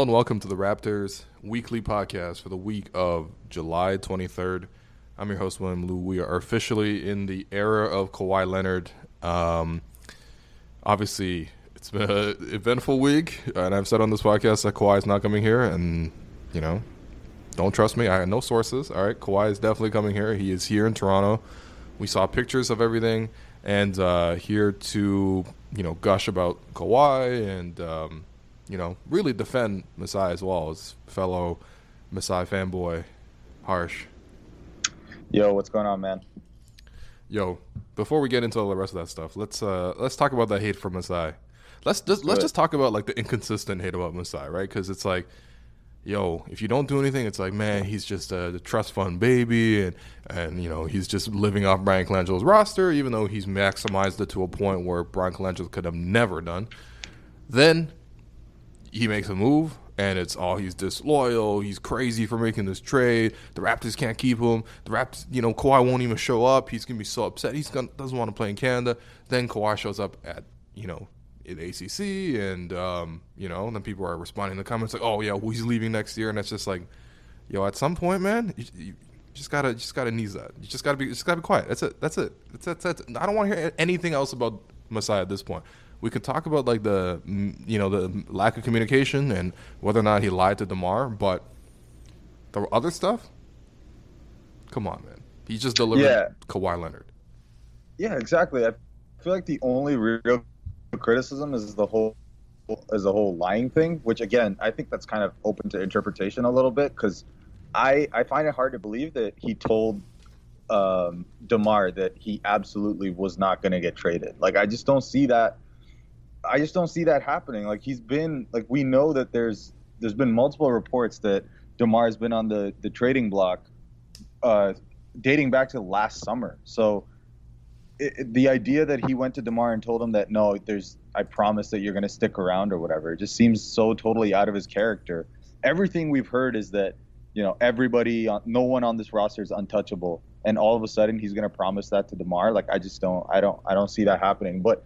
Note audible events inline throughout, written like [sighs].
Hello and welcome to the Raptors weekly podcast for the week of July 23rd. I'm your host, William Lou. We are officially in the era of Kawhi Leonard. Um, obviously, it's been an eventful week, and I've said on this podcast that Kawhi is not coming here, and, you know, don't trust me. I have no sources. All right, Kawhi is definitely coming here. He is here in Toronto. We saw pictures of everything, and uh, here to, you know, gush about Kawhi and. Um, you know, really defend Masai as well as fellow Masai fanboy, Harsh. Yo, what's going on, man? Yo, before we get into all the rest of that stuff, let's uh let's talk about the hate for Masai. Let's just let's just talk about like the inconsistent hate about Masai, right? Because it's like, yo, if you don't do anything, it's like, man, he's just a trust fund baby, and and you know he's just living off Bryan Colangelo's roster, even though he's maximized it to a point where Bryan Colangelo could have never done. Then he makes a move and it's all oh, he's disloyal. He's crazy for making this trade. The Raptors can't keep him. The Raptors, you know, Kawhi won't even show up. He's gonna be so upset. Gonna doesn't want to play in Canada. Then Kawhi shows up at you know in ACC, and um, you know, and then people are responding in the comments like, "Oh yeah, well, he's leaving next year," and it's just like, yo, at some point, man, you, you just gotta just gotta knees that. You just gotta be just gotta be quiet. That's it. That's it. That's it. That's it. I don't want to hear anything else about Masai at this point we could talk about like the you know the lack of communication and whether or not he lied to Demar, but the other stuff, come on, man, he just delivered yeah. Kawhi Leonard. Yeah, exactly. I feel like the only real criticism is the whole is the whole lying thing, which again I think that's kind of open to interpretation a little bit because I I find it hard to believe that he told um, Demar that he absolutely was not going to get traded. Like I just don't see that I just don't see that happening. Like he's been like we know that there's there's been multiple reports that Demar's been on the the trading block, uh, dating back to last summer. So it, it, the idea that he went to Demar and told him that no, there's I promise that you're going to stick around or whatever, it just seems so totally out of his character. Everything we've heard is that you know everybody, no one on this roster is untouchable, and all of a sudden he's going to promise that to Demar. Like I just don't, I don't, I don't see that happening. But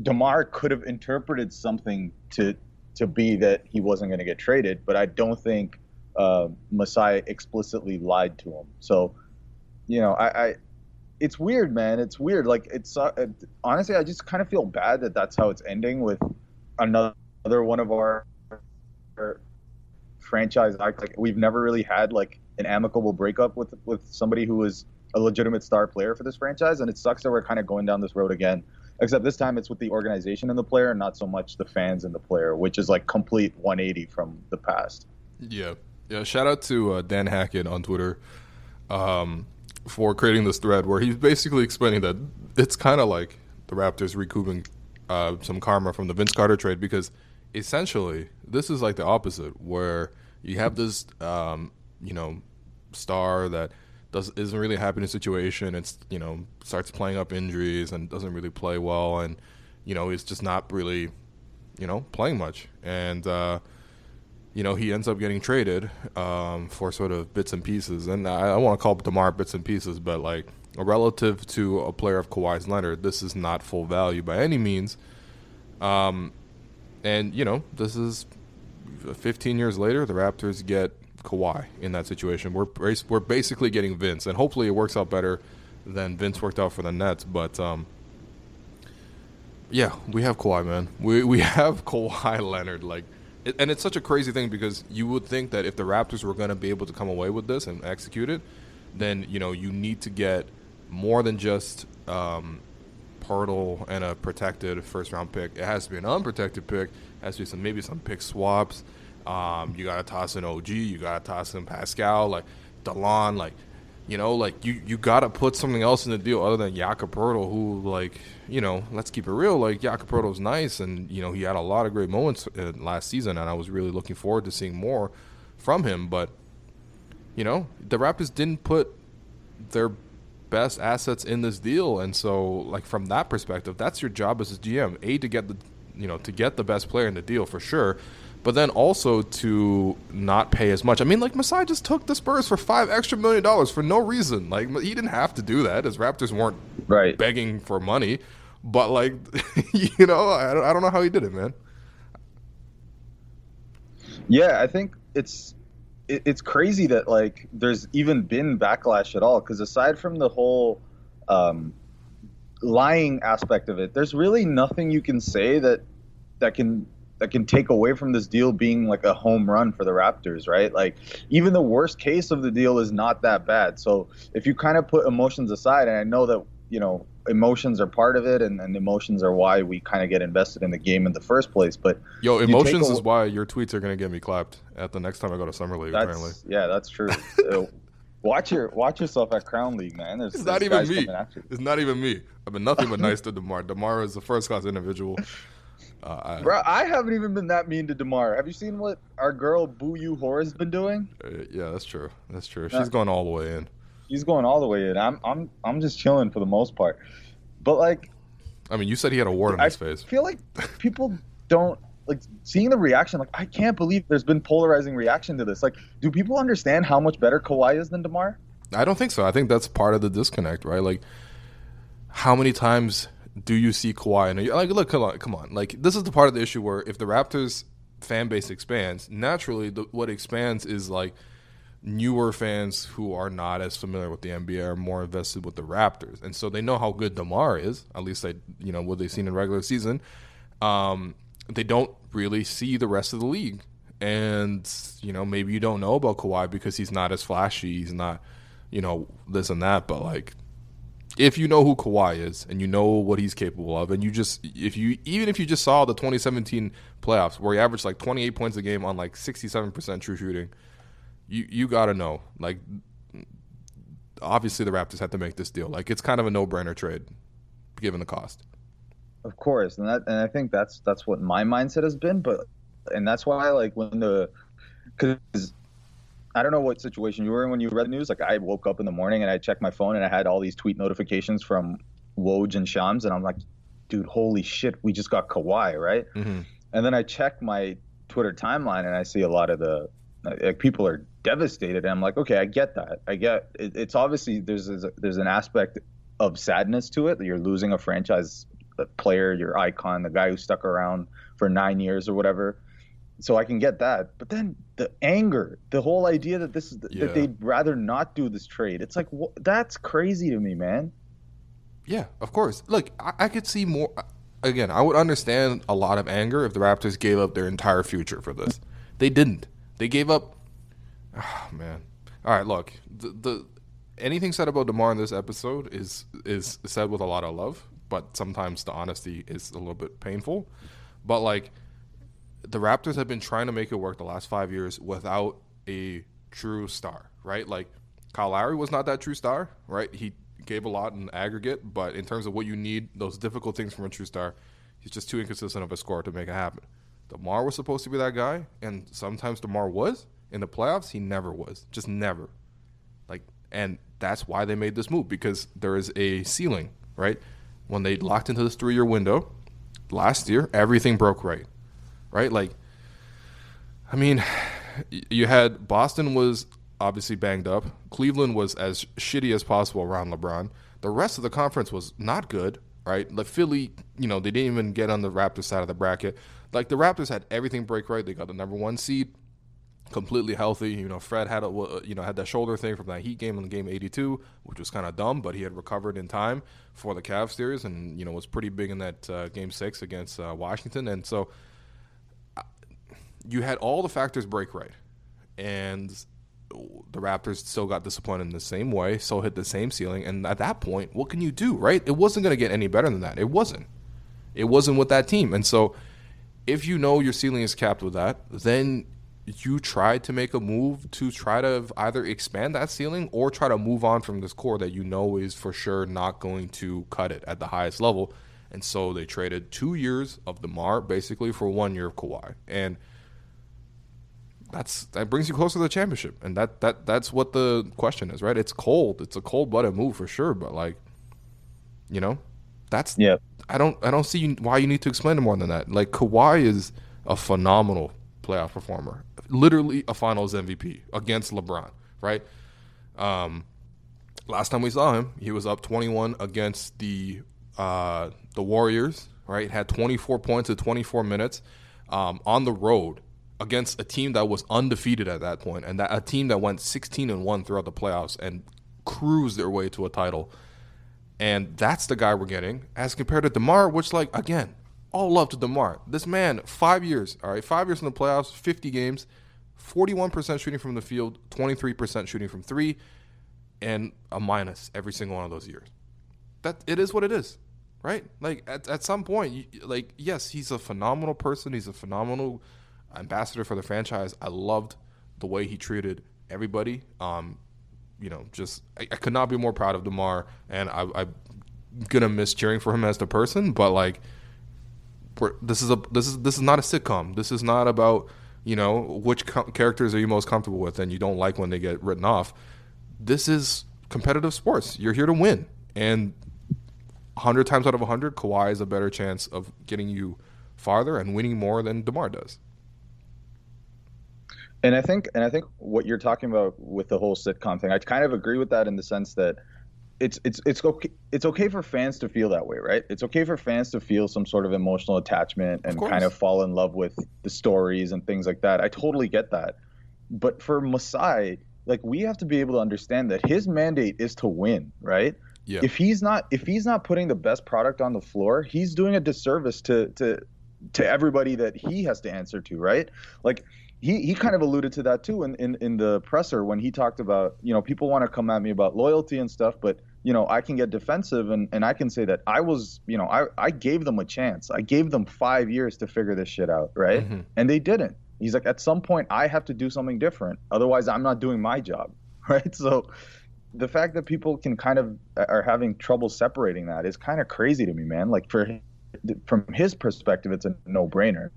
Demar could have interpreted something to to be that he wasn't going to get traded, but I don't think uh, Masai explicitly lied to him. So, you know, I, I it's weird, man. It's weird. Like it's uh, honestly, I just kind of feel bad that that's how it's ending with another one of our, our franchise acts. Like we've never really had like an amicable breakup with with somebody who was a legitimate star player for this franchise, and it sucks that we're kind of going down this road again except this time it's with the organization and the player, and not so much the fans and the player, which is like complete 180 from the past. Yeah, yeah. Shout out to uh, Dan Hackett on Twitter um, for creating this thread where he's basically explaining that it's kind of like the Raptors recouping uh, some karma from the Vince Carter trade because essentially this is like the opposite, where you have this, um, you know, star that does isn't really happy in a situation. It's you know starts playing up injuries and doesn't really play well, and you know he's just not really you know playing much, and uh, you know he ends up getting traded um, for sort of bits and pieces. And I, I want to call Demar bits and pieces, but like relative to a player of Kawhi's Leonard, this is not full value by any means. Um, and you know this is 15 years later, the Raptors get Kawhi in that situation. We're we're basically getting Vince, and hopefully it works out better than Vince worked out for the Nets. But um, yeah, we have Kawhi, man. We we [laughs] have Kawhi Leonard, like, and it's such a crazy thing because you would think that if the Raptors were going to be able to come away with this and execute it, then you know you need to get more than just um, and a protected first round pick. It has to be an unprotected pick. It has to be some maybe some pick swaps. Um, you gotta toss in OG. You gotta toss in Pascal, like Delon, like you know, like you you gotta put something else in the deal other than Jakob who like you know, let's keep it real. Like Jakob nice, and you know he had a lot of great moments uh, last season, and I was really looking forward to seeing more from him. But you know, the Raptors didn't put their best assets in this deal, and so like from that perspective, that's your job as a GM. A to get the you know to get the best player in the deal for sure, but then also to not pay as much. I mean, like Masai just took the Spurs for five extra million dollars for no reason. Like he didn't have to do that. His Raptors weren't right. begging for money, but like [laughs] you know, I don't, I don't know how he did it, man. Yeah, I think it's it, it's crazy that like there's even been backlash at all because aside from the whole um, lying aspect of it, there's really nothing you can say that that can that can take away from this deal being like a home run for the Raptors, right? Like even the worst case of the deal is not that bad. So if you kind of put emotions aside, and I know that you know emotions are part of it, and, and emotions are why we kind of get invested in the game in the first place. But yo, emotions a, is why your tweets are gonna get me clapped at the next time I go to summer league. Apparently, yeah, that's true. [laughs] watch your watch yourself at Crown League, man. There's, it's not even me. It's not even me. I've been nothing but [laughs] nice to Demar. Demar is a first class individual. Uh, I, Bro, I haven't even been that mean to Demar. Have you seen what our girl Boo You has been doing? Uh, yeah, that's true. That's true. She's going all the way in. She's going all the way in. I'm I'm I'm just chilling for the most part. But like, I mean, you said he had a wart on I his face. I feel like people don't like seeing the reaction. Like, I can't believe there's been polarizing reaction to this. Like, do people understand how much better Kawhi is than Demar? I don't think so. I think that's part of the disconnect, right? Like, how many times do you see Kawhi? And like, look, come on, come on. Like, this is the part of the issue where if the Raptors fan base expands, naturally, the, what expands is like newer fans who are not as familiar with the NBA are more invested with the Raptors, and so they know how good Demar is. At least they, you know, what they've seen in regular season. Um, they don't really see the rest of the league, and you know, maybe you don't know about Kawhi because he's not as flashy. He's not, you know, this and that. But like, if you know who Kawhi is and you know what he's capable of, and you just if you even if you just saw the 2017 playoffs where he averaged like 28 points a game on like 67% true shooting, you you got to know like obviously the Raptors had to make this deal. Like it's kind of a no-brainer trade given the cost. Of course, and that and I think that's that's what my mindset has been, but and that's why like when the because I don't know what situation you were in when you read the news. Like I woke up in the morning and I checked my phone and I had all these tweet notifications from Woj and Shams, and I'm like, dude, holy shit, we just got Kawhi, right? Mm-hmm. And then I check my Twitter timeline and I see a lot of the like, people are devastated. And I'm like, okay, I get that. I get it, it's obviously there's there's an aspect of sadness to it that you're losing a franchise player, your icon, the guy who stuck around for nine years or whatever so I can get that. But then the anger, the whole idea that this is yeah. that they'd rather not do this trade. It's like wh- that's crazy to me, man. Yeah, of course. Look, I, I could see more. Again, I would understand a lot of anger if the Raptors gave up their entire future for this. They didn't. They gave up. Oh, man. All right, look. The, the anything said about Demar in this episode is is said with a lot of love, but sometimes the honesty is a little bit painful. But like the Raptors have been trying to make it work the last five years without a true star, right? Like Kyle Lowry was not that true star, right? He gave a lot in aggregate, but in terms of what you need, those difficult things from a true star, he's just too inconsistent of a scorer to make it happen. DeMar was supposed to be that guy, and sometimes DeMar was. In the playoffs, he never was. Just never. Like, and that's why they made this move because there is a ceiling, right? When they locked into this three year window last year, everything broke right right? Like, I mean, you had Boston was obviously banged up. Cleveland was as shitty as possible around LeBron. The rest of the conference was not good, right? Like Philly, you know, they didn't even get on the Raptors side of the bracket. Like the Raptors had everything break right. They got the number one seed, completely healthy. You know, Fred had a you know had that shoulder thing from that Heat game in game '82, which was kind of dumb, but he had recovered in time for the Cavs series, and you know was pretty big in that uh, game six against uh, Washington. And so you had all the factors break right, and the Raptors still got disappointed in the same way, still hit the same ceiling. And at that point, what can you do, right? It wasn't going to get any better than that. It wasn't. It wasn't with that team. And so if you know your ceiling is capped with that, then you try to make a move to try to either expand that ceiling or try to move on from this core that you know is for sure not going to cut it at the highest level. And so they traded two years of DeMar basically for one year of Kawhi. And – that's that brings you closer to the championship, and that that that's what the question is, right? It's cold. It's a cold blooded move for sure, but like, you know, that's yeah. I don't I don't see why you need to explain it more than that. Like Kawhi is a phenomenal playoff performer, literally a Finals MVP against LeBron, right? Um, last time we saw him, he was up 21 against the uh, the Warriors, right? Had 24 points in 24 minutes um, on the road against a team that was undefeated at that point, and that a team that went 16 and one throughout the playoffs and cruised their way to a title. And that's the guy we're getting, as compared to Demar, which, like, again, all love to Demar. This man, five years, all right, five years in the playoffs, 50 games, 41% shooting from the field, 23% shooting from three, and a minus every single one of those years. That it is what it is, right? Like at, at some point, you, like yes, he's a phenomenal person. He's a phenomenal ambassador for the franchise. I loved the way he treated everybody. Um, you know, just I, I, could not be more proud of Demar, and I, I'm gonna miss cheering for him as the person. But like, this is a this is this is not a sitcom. This is not about you know which characters are you most comfortable with, and you don't like when they get written off. This is competitive sports. You're here to win, and hundred times out of hundred, Kawhi is a better chance of getting you farther and winning more than Demar does. And I think, and I think what you're talking about with the whole sitcom thing, I kind of agree with that in the sense that it's it's it's okay it's okay for fans to feel that way, right? It's okay for fans to feel some sort of emotional attachment and of kind of fall in love with the stories and things like that. I totally get that. But for Masai, like we have to be able to understand that his mandate is to win, right? Yeah. If he's not if he's not putting the best product on the floor, he's doing a disservice to to to everybody that he has to answer to, right? Like he, he kind of alluded to that too in, in, in the presser when he talked about, you know, people want to come at me about loyalty and stuff, but, you know, I can get defensive and, and I can say that I was, you know, I, I gave them a chance. I gave them five years to figure this shit out, right? Mm-hmm. And they didn't. He's like, at some point, I have to do something different. Otherwise, I'm not doing my job, [laughs] right? So the fact that people can kind of are having trouble separating that is kind of crazy to me, man. Like for from his perspective, it's a no brainer.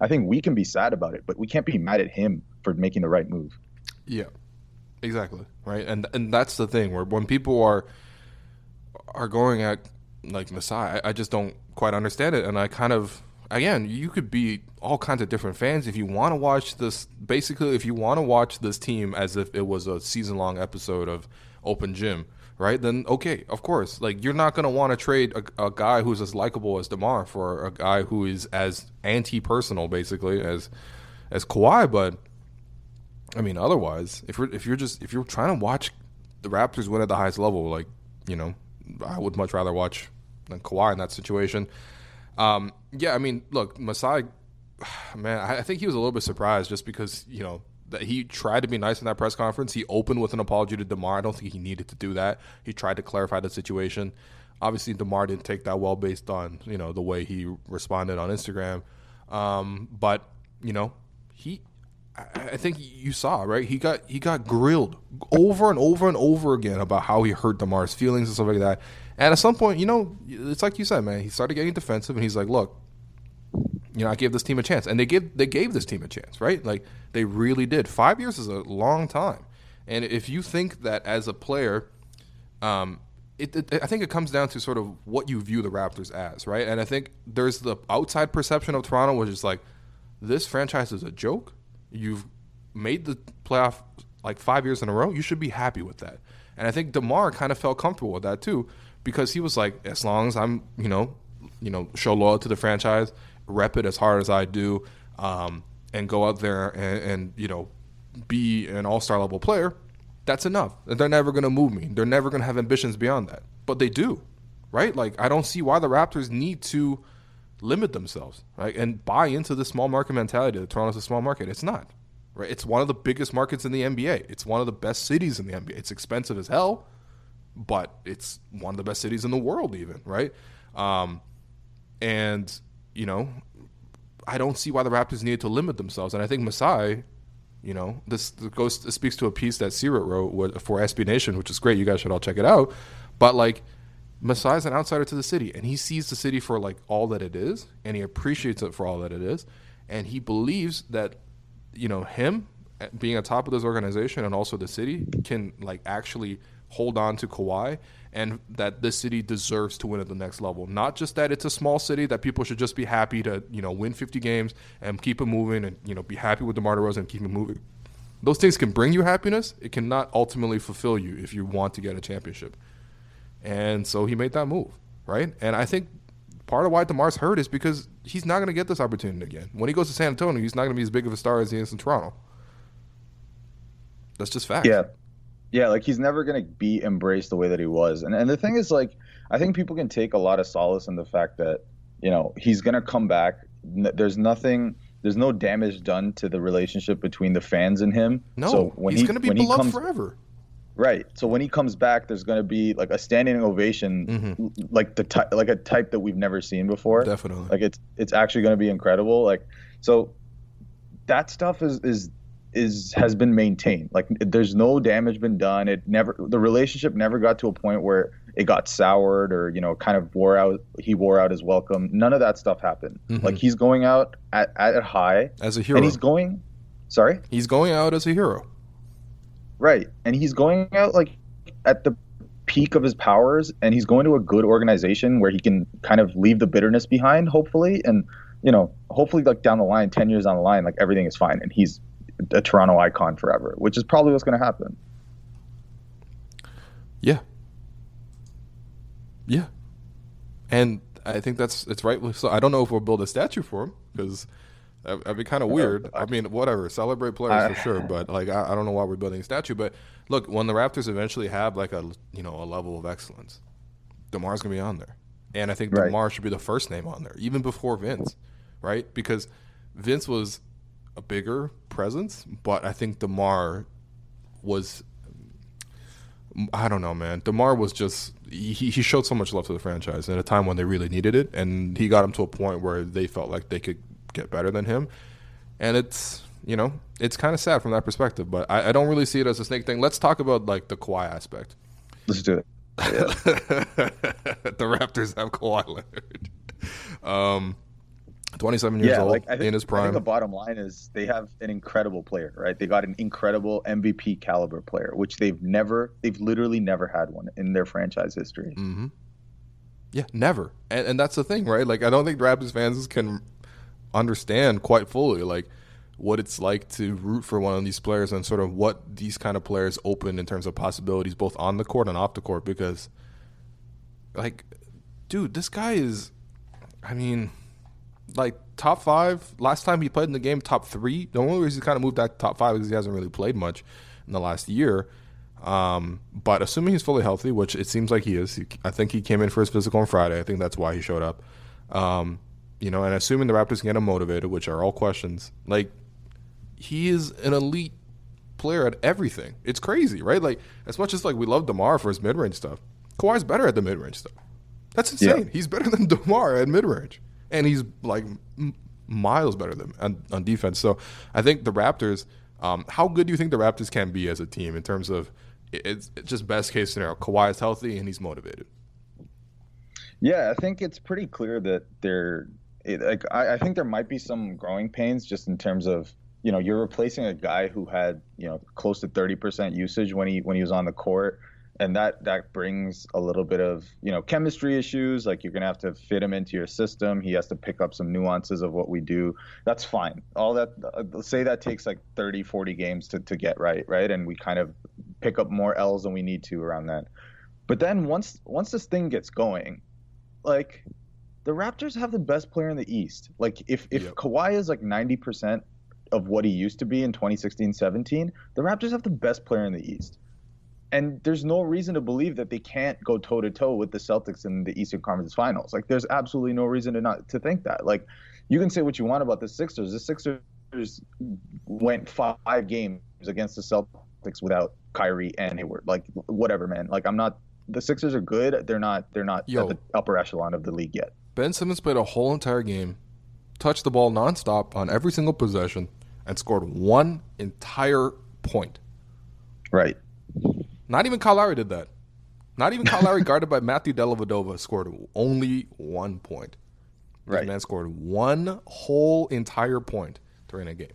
I think we can be sad about it, but we can't be mad at him for making the right move. Yeah, exactly. Right, and and that's the thing where when people are are going at like Masai, I, I just don't quite understand it, and I kind of again, you could be all kinds of different fans if you want to watch this. Basically, if you want to watch this team as if it was a season long episode of Open Gym, right? Then okay, of course, like you're not gonna want to trade a, a, guy who's as likable as Demar for a guy who is as anti-personal, basically as as Kawhi. But I mean, otherwise, if you're if you're just if you're trying to watch the Raptors win at the highest level, like you know, I would much rather watch than Kawhi in that situation. Um, yeah, I mean, look, Masai, [sighs] man, I think he was a little bit surprised just because you know he tried to be nice in that press conference. He opened with an apology to Demar. I don't think he needed to do that. He tried to clarify the situation. Obviously, Demar didn't take that well based on you know the way he responded on Instagram. Um, but you know, he, I think you saw right. He got he got grilled over and over and over again about how he hurt Demar's feelings and stuff like that. And at some point, you know, it's like you said, man. He started getting defensive, and he's like, "Look, you know, I gave this team a chance, and they give they gave this team a chance, right? Like they really did. Five years is a long time, and if you think that as a player, um, it, it, I think it comes down to sort of what you view the Raptors as, right? And I think there's the outside perception of Toronto, which is like this franchise is a joke. You've made the playoff like five years in a row. You should be happy with that. And I think Demar kind of felt comfortable with that too, because he was like, as long as I'm, you know, you know, show loyalty to the franchise rep it as hard as I do, um, and go out there and, and you know be an all star level player, that's enough. They're never going to move me. They're never going to have ambitions beyond that. But they do, right? Like I don't see why the Raptors need to limit themselves, right, and buy into the small market mentality that Toronto's a small market. It's not. right? It's one of the biggest markets in the NBA. It's one of the best cities in the NBA. It's expensive as hell, but it's one of the best cities in the world, even, right? Um, and, you know, I don't see why the Raptors needed to limit themselves. And I think Masai, you know, this, goes this speaks to a piece that Sirat wrote for SB Nation, which is great. You guys should all check it out. But like, Masai is an outsider to the city, and he sees the city for like all that it is, and he appreciates it for all that it is, and he believes that, you know, him eh, being at top of this organization and also the city can like actually hold on to Kawhi and that this city deserves to win at the next level. Not just that it's a small city that people should just be happy to, you know, win 50 games and keep it moving and, you know, be happy with DeMar DeRozan and keep it moving. Those things can bring you happiness. It cannot ultimately fulfill you if you want to get a championship. And so he made that move, right? And I think part of why DeMar's hurt is because he's not going to get this opportunity again. When he goes to San Antonio, he's not going to be as big of a star as he is in Toronto. That's just fact. Yeah. Yeah, like he's never gonna be embraced the way that he was. And and the thing is like I think people can take a lot of solace in the fact that, you know, he's gonna come back. There's nothing there's no damage done to the relationship between the fans and him. No, so when he's he, gonna be beloved comes, forever. Right. So when he comes back, there's going to be like a standing ovation, mm-hmm. like the type, like a type that we've never seen before. Definitely. Like it's it's actually going to be incredible. Like so, that stuff is is is has been maintained. Like there's no damage been done. It never the relationship never got to a point where it got soured or you know kind of wore out. He wore out his welcome. None of that stuff happened. Mm-hmm. Like he's going out at at high as a hero, and he's going. Sorry, he's going out as a hero. Right, and he's going out like at the peak of his powers, and he's going to a good organization where he can kind of leave the bitterness behind, hopefully, and you know, hopefully, like down the line, ten years down the line, like everything is fine, and he's a Toronto icon forever, which is probably what's going to happen. Yeah. Yeah. And I think that's it's right. So I don't know if we'll build a statue for him because that'd be kind of weird. Uh, I mean, whatever. Celebrate players for sure, but like I, I, don't know why we're building a statue. But look, when the Raptors eventually have like a you know a level of excellence, Demar's gonna be on there, and I think right. Demar should be the first name on there, even before Vince, right? Because Vince was a bigger presence, but I think Demar was. I don't know, man. Demar was just he, he showed so much love to the franchise at a time when they really needed it, and he got them to a point where they felt like they could get better than him, and it's you know it's kind of sad from that perspective. But I, I, don't really see it as a snake thing. Let's talk about like the Kawhi aspect. Let's do it. Yeah. [laughs] the Raptors have Kawhi Leonard. Um, 27 years yeah, old like, think, in his prime. I think the bottom line is they have an incredible player, right? They got an incredible MVP caliber player, which they've never, they've literally never had one in their franchise history. Mm-hmm. Yeah, never. And, and that's the thing, right? Like, I don't think Raptors fans can understand quite fully, like, what it's like to root for one of these players and sort of what these kind of players open in terms of possibilities, both on the court and off the court. Because, like, dude, this guy is, I mean, like top five. Last time he played in the game, top three. The only reason he kind of moved that to top five is he hasn't really played much in the last year. Um, but assuming he's fully healthy, which it seems like he is, he, I think he came in for his physical on Friday. I think that's why he showed up. Um, you know, and assuming the Raptors can get him motivated, which are all questions, like he is an elite player at everything. It's crazy, right? Like as much as like we love Demar for his mid range stuff, Kawhi's better at the mid range stuff. That's insane. Yeah. He's better than [laughs] Demar at mid range and he's like miles better than on, on, defense. So I think the Raptors. Um, how good do you think the Raptors can be as a team in terms of it's, it's just best case scenario? Kawhi is healthy and he's motivated. Yeah, I think it's pretty clear that they're it, like I, I think there might be some growing pains just in terms of you know you're replacing a guy who had you know close to 30% usage when he when he was on the court and that that brings a little bit of you know chemistry issues like you're gonna have to fit him into your system. He has to pick up some nuances of what we do. That's fine. All that uh, say that takes like 30 40 games to, to get right right? And we kind of pick up more l's than we need to around that. But then once once this thing gets going like the raptors have the best player in the east. Like if if yep. Kawhi is like 90% of what he used to be in 2016-17 the raptors have the best player in the east and there's no reason to believe that they can't go toe to toe with the Celtics in the Eastern Conference Finals. Like there's absolutely no reason to not to think that. Like you can say what you want about the Sixers. The Sixers went five games against the Celtics without Kyrie and Hayward. Like whatever, man. Like I'm not. The Sixers are good. They're not. They're not Yo, at the upper echelon of the league yet. Ben Simmons played a whole entire game, touched the ball nonstop on every single possession, and scored one entire point. Right. Not even Kyle Lowry did that. Not even Kyle Lowry, [laughs] guarded by Matthew Dellavedova, scored only one point. Right. This man scored one whole entire point during a game.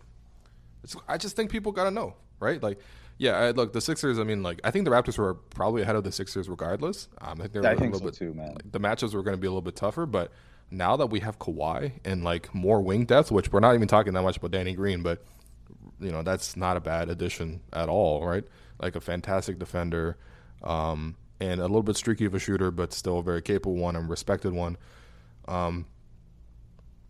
It's, I just think people got to know, right? Like, yeah, I, look, the Sixers. I mean, like, I think the Raptors were probably ahead of the Sixers regardless. Um, I think, I think so bit, too, man. The matchups were going to be a little bit tougher, but now that we have Kawhi and like more wing depth, which we're not even talking that much about Danny Green, but you know that's not a bad addition at all, right? Like a fantastic defender, um, and a little bit streaky of a shooter, but still a very capable one and respected one. Um,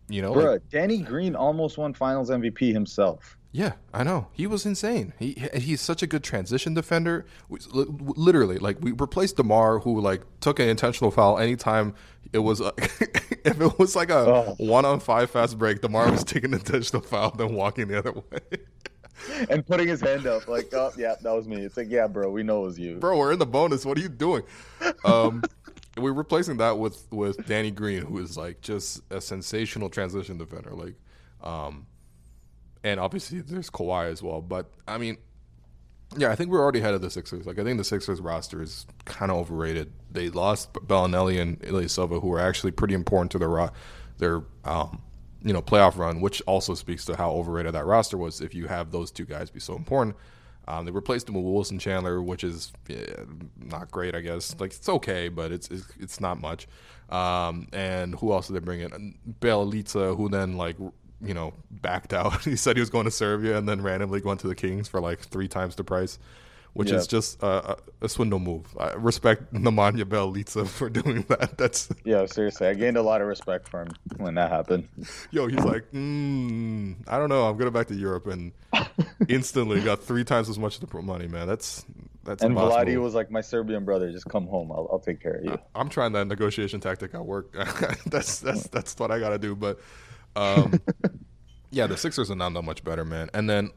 you know, Bruh, like, Danny Green almost won Finals MVP himself. Yeah, I know. He was insane. He he's such a good transition defender. Literally, like we replaced Demar, who like took an intentional foul anytime it was. Uh, [laughs] if it was like a oh. one on five fast break, Demar was taking an intentional foul, then walking the other [laughs] way. [laughs] and putting his hand up, like, oh yeah, that was me. It's like, yeah, bro, we know it was you. Bro, we're in the bonus. What are you doing? Um, [laughs] we're replacing that with with Danny Green, who is like just a sensational transition defender. Like, um, and obviously there's Kawhi as well. But I mean, yeah, I think we're already ahead of the Sixers. Like, I think the Sixers roster is kind of overrated. They lost Belinelli and Ilyasova, who are actually pretty important to their their um, you know playoff run, which also speaks to how overrated that roster was. If you have those two guys be so important. Um, they replaced him with Wilson Chandler, which is yeah, not great, I guess. Like it's okay, but it's it's, it's not much. Um, and who else did they bring in? Bjelica, who then like you know, backed out. [laughs] he said he was going to Serbia and then randomly going to the Kings for like three times the price, which is just a, a, swindle move. I respect Nemanja Bjelica [laughs] for doing that. That's yeah, seriously, I gained a lot of respect for him when that happened. [laughs] Yo, he's like, mm, I don't know, I'm going back to Europe and [laughs] instantly got three times as much of the money, man. That's that's and Vlade was like, "My Serbian brother, just come home. I'll, I'll take care of you." I'm trying that negotiation tactic at work. that's that's that's what I got to do, but um, yeah, the Sixers are not that much better, man. And then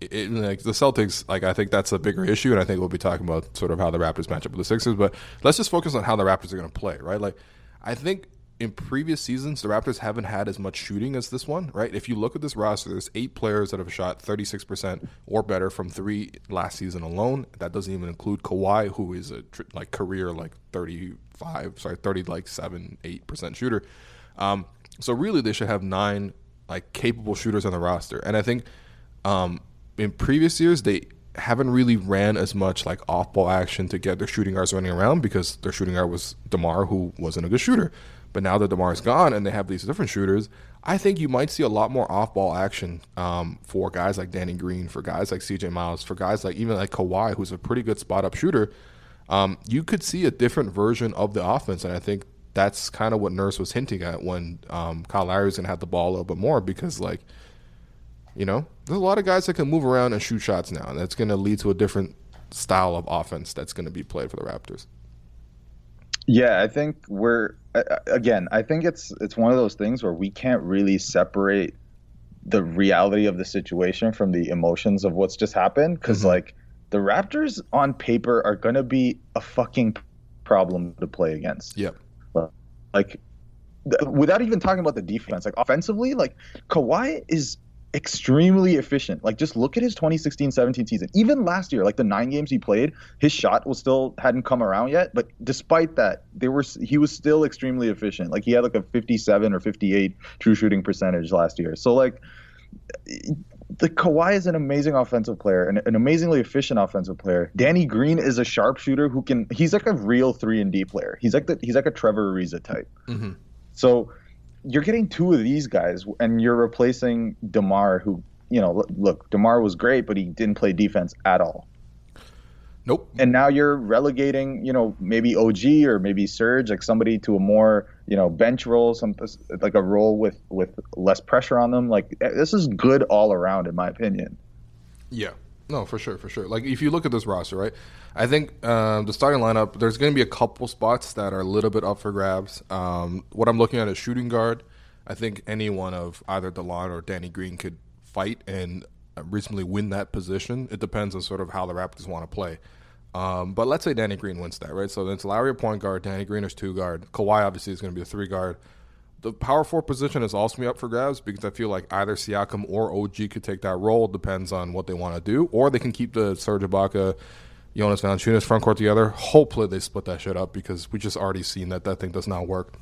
it, like the Celtics, like I think that's a bigger issue, and I think we'll be talking about sort of how the Raptors match up with the Sixers. But let's just focus on how the Raptors are going to play, right? Like I think in previous seasons, the Raptors haven't had as much shooting as this one, right? If you look at this roster, there's eight players that have shot 36% or better from three last season alone. That doesn't even include Kawhi, who is a like career like 35, sorry, 30 like seven, eight percent shooter. Um, so really, they should have nine like capable shooters on the roster. And I think um, in previous years they haven't really ran as much like off ball action to get their shooting guards running around because their shooting guard was Demar, who wasn't a good shooter. But now that Demar's gone and they have these different shooters, I think you might see a lot more off ball action um, for guys like Danny Green, for guys like CJ Miles, for guys like even like Kawhi, who's a pretty good spot up shooter. Um, you could see a different version of the offense, and I think that's kind of what Nurse was hinting at when um, Kyle Lowry was going to have the ball a little bit more because, like, you know, there's a lot of guys that can move around and shoot shots now, and that's going to lead to a different style of offense that's going to be played for the Raptors. Yeah, I think we're again. I think it's it's one of those things where we can't really separate the reality of the situation from the emotions of what's just happened because mm-hmm. like the Raptors on paper are going to be a fucking problem to play against. Yep. Like, without even talking about the defense, like offensively, like Kawhi is extremely efficient. Like just look at his 2016-17 season. Even last year, like the 9 games he played, his shot was still hadn't come around yet, but despite that, they were he was still extremely efficient. Like he had like a 57 or 58 true shooting percentage last year. So like the Kawhi is an amazing offensive player and an amazingly efficient offensive player. Danny Green is a sharpshooter who can. He's like a real three and D player. He's like the he's like a Trevor Ariza type. Mm-hmm. So you're getting two of these guys, and you're replacing Demar, who you know, look, Demar was great, but he didn't play defense at all. Nope. And now you're relegating, you know, maybe OG or maybe Serge, like somebody to a more, you know, bench role, some like a role with with less pressure on them. Like eh, this is good all around, in my opinion. Yeah. No, for sure, for sure. Like if you look at this roster, right? I think um, the starting lineup. There's going to be a couple spots that are a little bit up for grabs. Um, what I'm looking at is shooting guard. I think any one of either Delon or Danny Green could fight and reasonably win that position. It depends on sort of how the Raptors want to play. Um, but let's say Danny Green wins that, right? So then it's Lowry point guard, Danny Green is two guard. Kawhi obviously is going to be a three guard. The power four position is also up for grabs because I feel like either Siakam or OG could take that role. Depends on what they want to do, or they can keep the Serge Ibaka, Jonas Valanciunas front court together. Hopefully they split that shit up because we just already seen that that thing does not work.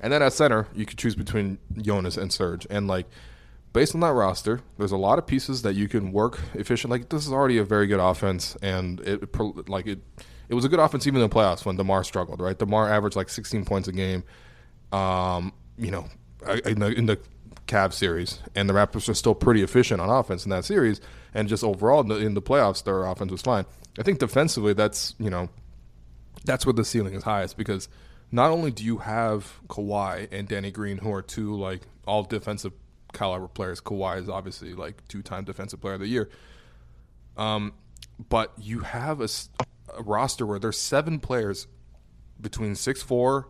And then at center, you could choose between Jonas and Serge, and like based on that roster, there's a lot of pieces that you can work efficient. Like this is already a very good offense, and it like it. It was a good offense even in the playoffs when Demar struggled. Right, Demar averaged like 16 points a game. Um, you know, in the, in the Cavs series, and the Raptors are still pretty efficient on offense in that series, and just overall in the, in the playoffs, their offense was fine. I think defensively, that's you know, that's where the ceiling is highest because not only do you have Kawhi and Danny Green, who are two like all defensive caliber players. Kawhi is obviously like two time defensive player of the year. Um, but you have a, a roster where there's seven players between six four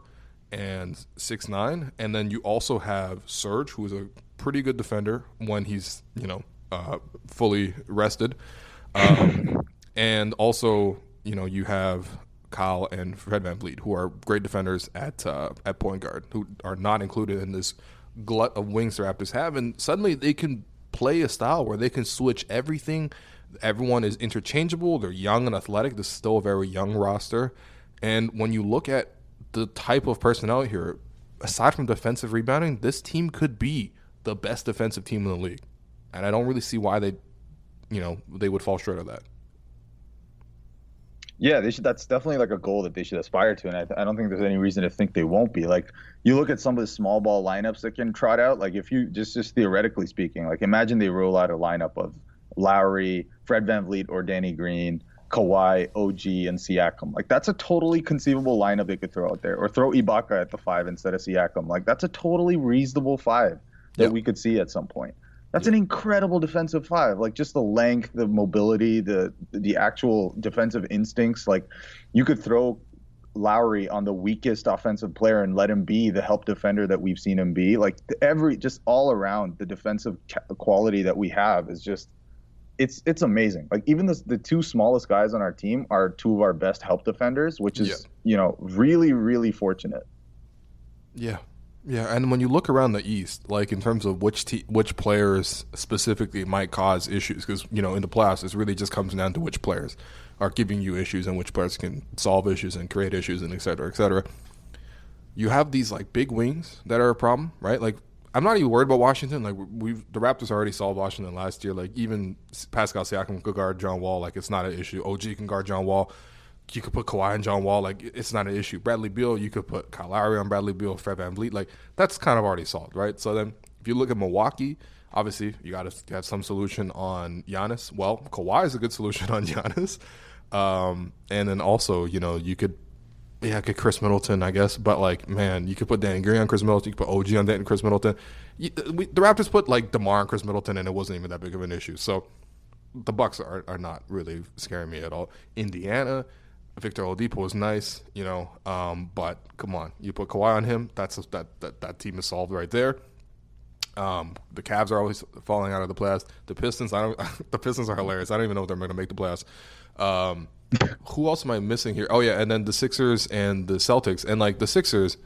and six nine, and then you also have Serge, who is a pretty good defender when he's you know uh, fully rested, um, [coughs] and also you know you have Kyle and Fred VanVleet, who are great defenders at uh, at point guard, who are not included in this glut of wings the Raptors have, and suddenly they can play a style where they can switch everything. Everyone is interchangeable. They're young and athletic. This is still a very young roster, and when you look at the type of personnel here, aside from defensive rebounding, this team could be the best defensive team in the league, and I don't really see why they, you know, they would fall short of that. Yeah, they should. That's definitely like a goal that they should aspire to, and I, I don't think there's any reason to think they won't be. Like you look at some of the small ball lineups that can trot out. Like if you just just theoretically speaking, like imagine they roll out a lineup of Lowry, Fred VanVleet, or Danny Green, Kawhi, OG, and Siakam. Like that's a totally conceivable lineup they could throw out there, or throw Ibaka at the five instead of Siakam. Like that's a totally reasonable five that we could see at some point. That's an incredible defensive five. Like just the length, the mobility, the the actual defensive instincts. Like you could throw Lowry on the weakest offensive player and let him be the help defender that we've seen him be. Like every just all around the defensive quality that we have is just it's it's amazing. Like even the the two smallest guys on our team are two of our best help defenders, which is yeah. you know really really fortunate. Yeah, yeah, and when you look around the East, like in terms of which te- which players specifically might cause issues, because you know in the playoffs it really just comes down to which players are giving you issues and which players can solve issues and create issues and et cetera, et cetera. You have these like big wings that are a problem, right? Like I'm not even worried about Washington. Like we've the Raptors already solved Washington last year. Like even Pascal Siakam could guard John Wall. Like it's not an issue. OG can guard John Wall you could put Kawhi and John Wall. Like it's not an issue. Bradley Beal, you could put Kyle Lowry on Bradley Beal, Fred VanVleet. Like that's kind of already solved, right? So then, if you look at Milwaukee, obviously you got to have some solution on Giannis. Well, Kawhi is a good solution [laughs] on Giannis, um, and then also you know you could. Yeah, get Khris Middleton, I guess, but like, man, you could put Danny Green on Khris Middleton. You could put OG on that Khris Middleton. You, we, the Raptors put like Demar on Khris Middleton, and it wasn't even that big of an issue. So the Bucks are, are not really scaring me at all. Indiana, Victor Oladipo is nice, you know, um, but come on, you put Kawhi on him, that's a, that, that that team is solved right there. Um, the Cavs are always falling out of the playoffs. The Pistons, I don't. [laughs] the Pistons are hilarious. I don't even know if they're going to make the playoffs. Um, who else am I missing here? Oh yeah, and then the Sixers and the Celtics, and like the Sixers,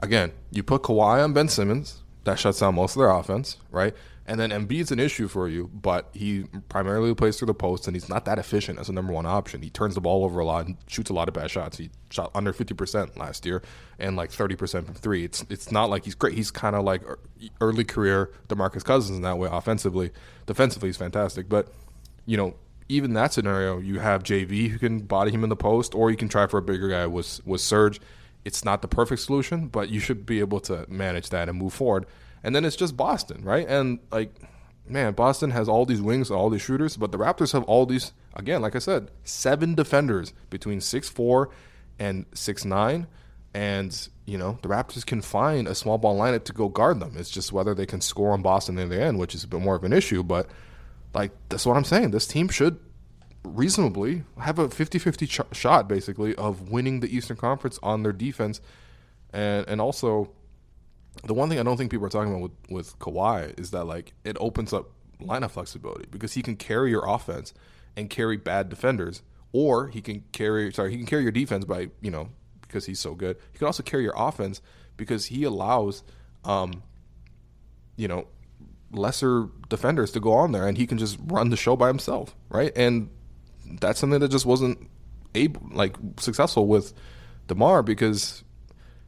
again, you put Kawhi on Ben Simmons, that shuts down most of their offense, right? And then Embiid's an issue for you, but he primarily plays through the post, and he's not that efficient as a number one option. He turns the ball over a lot and shoots a lot of bad shots. He shot under fifty percent last year, and like thirty percent from three. It's it's not like he's great. He's kind of like er, early career Demarcus Cousins in that way. Offensively, defensively, he's fantastic. But you know, even that scenario, you have JV who can body him in the post, or you can try for a bigger guy with with Serge. It's not the perfect solution, but you should be able to manage that and move forward and then it's just Boston, right? And like, man, Boston has all these wings, all these shooters, but the Raptors have all these. Again, like I said, seven defenders between six four and six nine, and you know the Raptors can find a small ball lineup to go guard them. It's just whether they can score on Boston in the end, which is a bit more of an issue. But like that's what I'm saying. This team should reasonably have a 50-50 ch- shot basically of winning the Eastern Conference on their defense and and also the one thing I don't think people are talking about with, with Kawhi is that like it opens up lineup flexibility because he can carry your offense and carry bad defenders, or he can carry sorry he can carry your defense by you know because he's so good. He can also carry your offense because he allows, um, you know, lesser defenders to go on there, and he can just run the show by himself, right? And that's something that just wasn't able like successful with Demar because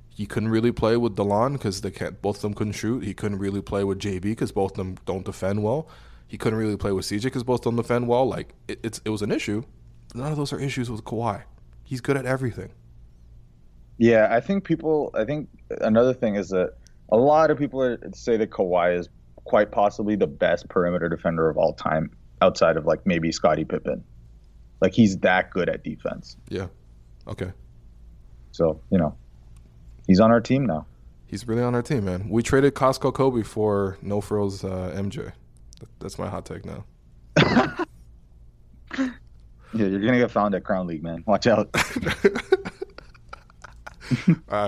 he couldn't really play with Delon because they can't both of them couldn't shoot. He couldn't really play with JV because both of them don't defend well. He couldn't really play with CJ because both of them defend well. Like it, it's it was an issue. None of those are issues with Kawhi. He's good at everything. Yeah, I think people. I think another thing is that a lot of people are, say that Kawhi is quite possibly the best perimeter defender of all time, outside of like maybe Scottie Pippen. Like he's that good at defense. Yeah. Okay. So you know, he's on our team now. He's really on our team, man. We traded Costco Kobe for No Frills uh, MJ. That's my hot take now. [laughs] yeah, you're gonna get found at Crown League, man. Watch out. [laughs] uh,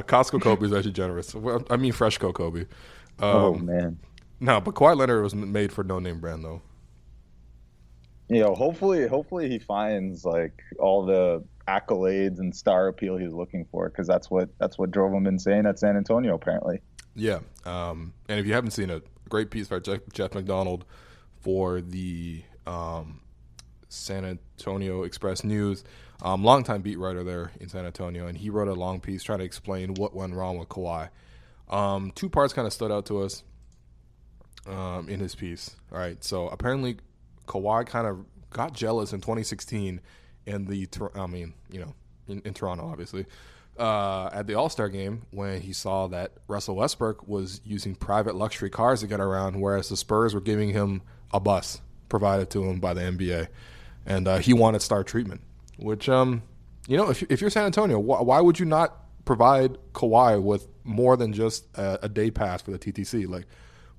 Costco Kobe is actually generous. I mean, Freshco Kobe. Um, oh man. No, but Kawhi Leonard was made for no name brand though. You know, hopefully, hopefully he finds like all the accolades and star appeal he's looking for because that's what that's what drove him insane at San Antonio apparently. Yeah, um, and if you haven't seen it, great piece by Jeff, Jeff McDonald for the um, San Antonio Express News, um, longtime beat writer there in San Antonio, and he wrote a long piece trying to explain what went wrong with Kawhi. Um, two parts kind of stood out to us um, in his piece. All right, so apparently Kawhi kind of got jealous in 2016 in the, I mean, you know, in, in Toronto, obviously, uh, at the All Star game when he saw that Russell Westbrook was using private luxury cars to get around, whereas the Spurs were giving him a bus provided to him by the NBA, and uh, he wanted star treatment. Which, um, you know, if if you're San Antonio, wh- why would you not provide Kawhi with more than just a, a day pass for the TTC? Like,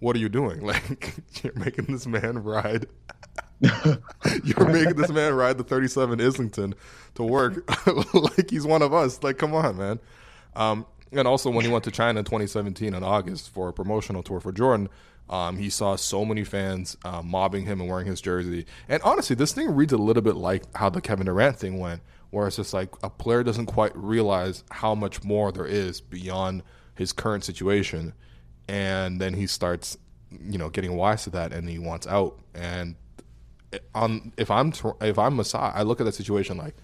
what are you doing? [laughs] Like, you're making this man ride. [laughs] you're making this man ride the 37 Islington to work [laughs] like he's one of us. Like, come on, man. Um, and also, when he went to China in 2017 in August for a promotional tour for Jordan, um, he saw so many fans uh, mobbing him and wearing his jersey. And honestly, this thing reads a little bit like how the Kevin Durant thing went, where it's just like a player doesn't quite realize how much more there is beyond his current situation, and then he starts, you know, getting wise to that, and he wants out. And on if I'm if I'm Masai, I look at that situation like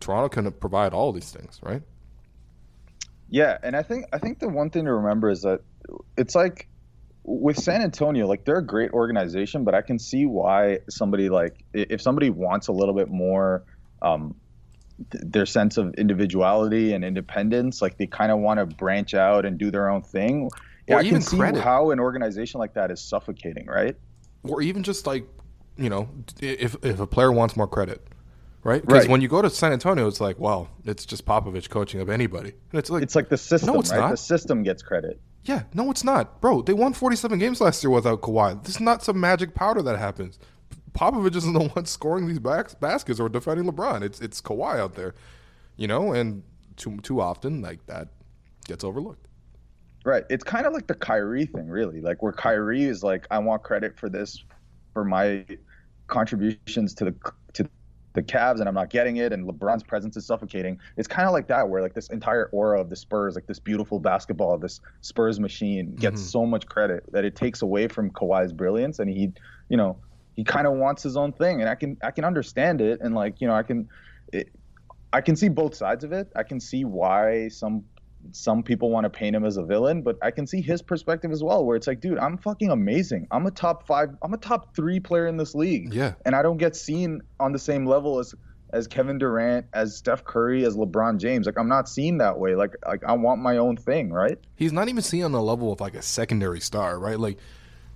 Toronto can provide all these things, right? Yeah, and I think I think the one thing to remember is that it's like with San Antonio, like they're a great organization, but I can see why somebody like if somebody wants a little bit more um, th- their sense of individuality and independence, like they kind of want to branch out and do their own thing. Or I even can see credit. how an organization like that is suffocating, right? Or even just like, you know, if if a player wants more credit, right? Because Right. when you go to San Antonio, it's like, well, it's just Popovich coaching of anybody, and it's like, It's like the system, No, it's right? not. The system gets credit. yeah, no, it's not, bro. They won 47 games last year without Kawhi. This is not some magic powder that happens. Popovich isn't the [laughs] one scoring these bas- baskets or defending LeBron. It's it's Kawhi out there, you know, and too too often like that gets overlooked. Right. It's kind of like the Kyrie thing, really. Like where Kyrie is like, I want credit for this, for my contributions to the to the Cavs, and I'm not getting it. And LeBron's presence is suffocating. It's kind of like that, where like this entire aura of the Spurs, like this beautiful basketball, this Spurs machine, gets Mhm. so much credit that it takes away from Kawhi's brilliance, and he, you know, he kind of wants his own thing, and I can I can understand it, and like you know I can. It, I can see both sides of it. I can see why some some people want to paint him as a villain, but I can see his perspective as well, where it's like, dude, I'm fucking amazing. I'm a top five, I'm a top three player in this league, Yeah, and I don't get seen on the same level as as Kevin Durant, as Steph Curry, as LeBron James. Like I'm not seen that way. Like like I want my own thing, right? he's not even seen on the level of like a secondary star, right? Like,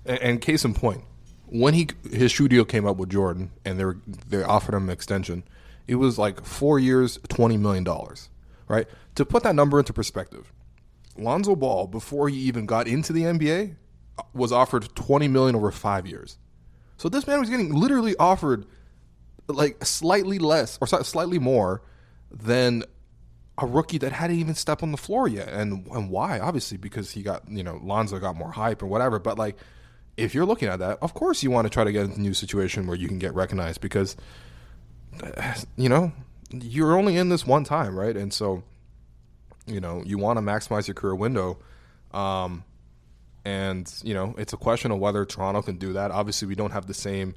and, and case in point, when he his shoe deal came up with Jordan and they were they offered him an extension, it was like four years, twenty million dollars, right? To put that number into perspective, Lonzo Ball before he even got into the NBA was offered twenty million over five years. So this man was getting literally offered like slightly less or slightly more than a rookie that hadn't even stepped on the floor yet. And and why? Obviously because he got you know Lonzo got more hype or whatever. But like if you're looking at that, of course you want to try to get into a new situation where you can get recognized because, you know, you're only in this one time, right? And so, you know, you want to maximize your career window. Um, and, you know, it's a question of whether Toronto can do that. Obviously, we don't have the same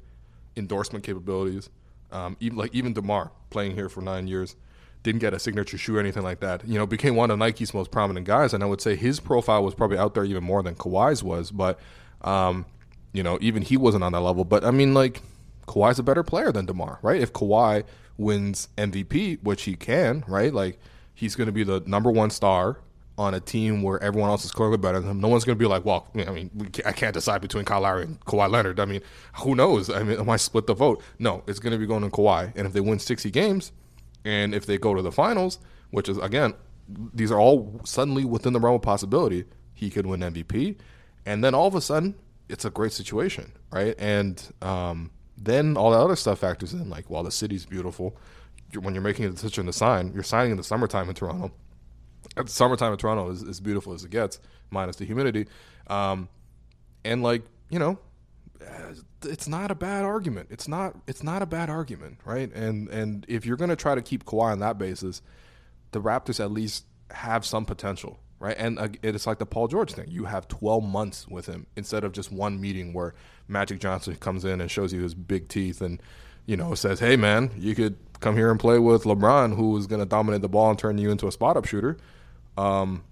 endorsement capabilities. Um, even, like even DeMar playing here for nine years didn't get a signature shoe or anything like that. You know, became one of Nike's most prominent guys, and I would say his profile was probably out there even more than Kawhi's was. But, um, you know, even he wasn't on that level. But I mean, like Kawhi's a better player than Demar, right? If Kawhi wins MVP, which he can, right? Like he's going to be the number one star on a team where everyone else is clearly better than him. No one's going to be like, well, I mean, can't, I can't decide between Kyle Lowry and Kawhi Leonard. I mean, who knows? I mean, I split the vote. No, it's going to be going to Kawhi. And if they win 60 games, and if they go to the finals, which is again, these are all suddenly within the realm of possibility, he could win MVP, and then all of a sudden, it's a great situation, right? And um, then all the other stuff factors in, like, well, the city's beautiful. When you're making a decision to sign, you're signing in the summertime in Toronto. The summertime in Toronto is as beautiful as it gets, minus the humidity. Um, and like you know, it's not a bad argument. It's not. It's not a bad argument, right? And and if you're going to try to keep Kawhi on that basis, the Raptors at least have some potential, right? And uh, it's like the Paul George thing. You have 12 months with him instead of just one meeting where Magic Johnson comes in and shows you his big teeth and you know says, "Hey, man, you could come here and play with LeBron, who is going to dominate the ball and turn you into a spot up shooter." Um,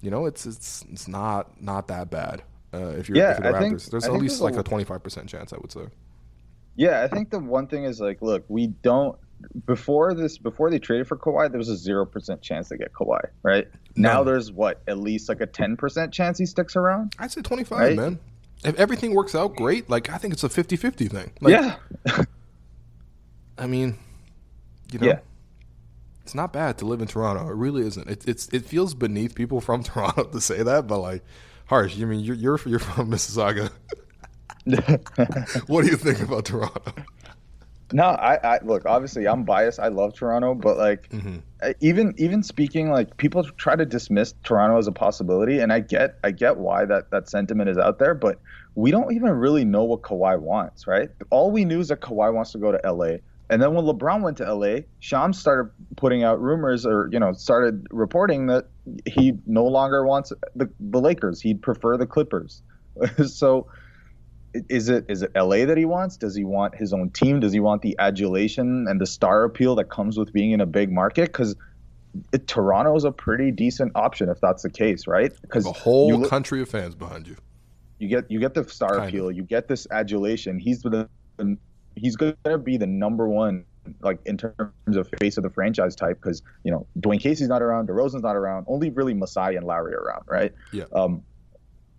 you know, it's it's it's not not that bad. Uh, if you're, yeah, if you're the I think, there's I at least there's like a, a 25% chance, I would say. Yeah, I think the one thing is like, look, we don't before this before they traded for Kawhi, there was a zero percent chance to get Kawhi, right? No. Now there's what at least like a ten percent chance he sticks around. I'd say 25, Right? man. If everything works out great, like I think it's a 50-50 thing. Like, yeah, [laughs] I mean, you know, Yeah. it's not bad to live in Toronto. It really isn't. It, it's it feels beneath people from [laughs] Toronto to say that, but like, harsh. You mean you're you're, you're from Mississauga? [laughs] what do you think about Toronto? No, I, I look. Obviously, I'm biased. I love Toronto, but like, Mm-hmm. even even speaking, like people try to dismiss Toronto as a possibility, and I get I get why that that sentiment is out there, but we don't even really know what Kawhi wants, right? All we knew is that Kawhi wants to go to LA, and then when LeBron went to LA, Shams started putting out rumors, or you know, started reporting that he no longer wants the the Lakers. He'd prefer the Clippers. [laughs] so is it is it LA that he wants? Does he want his own team? Does he want the adulation and the star appeal that comes with being in a big market? Because Toronto is a pretty decent option if that's the case, right? Because A whole look- country of fans behind you. you get you get the star Kind of. appeal, you get this adulation. He's the he's going to be the number one like in terms of face of the franchise type because you know Dwane Casey's not around, DeRozan's not around, only really Masai and Lowry are around, right? Yeah. Um,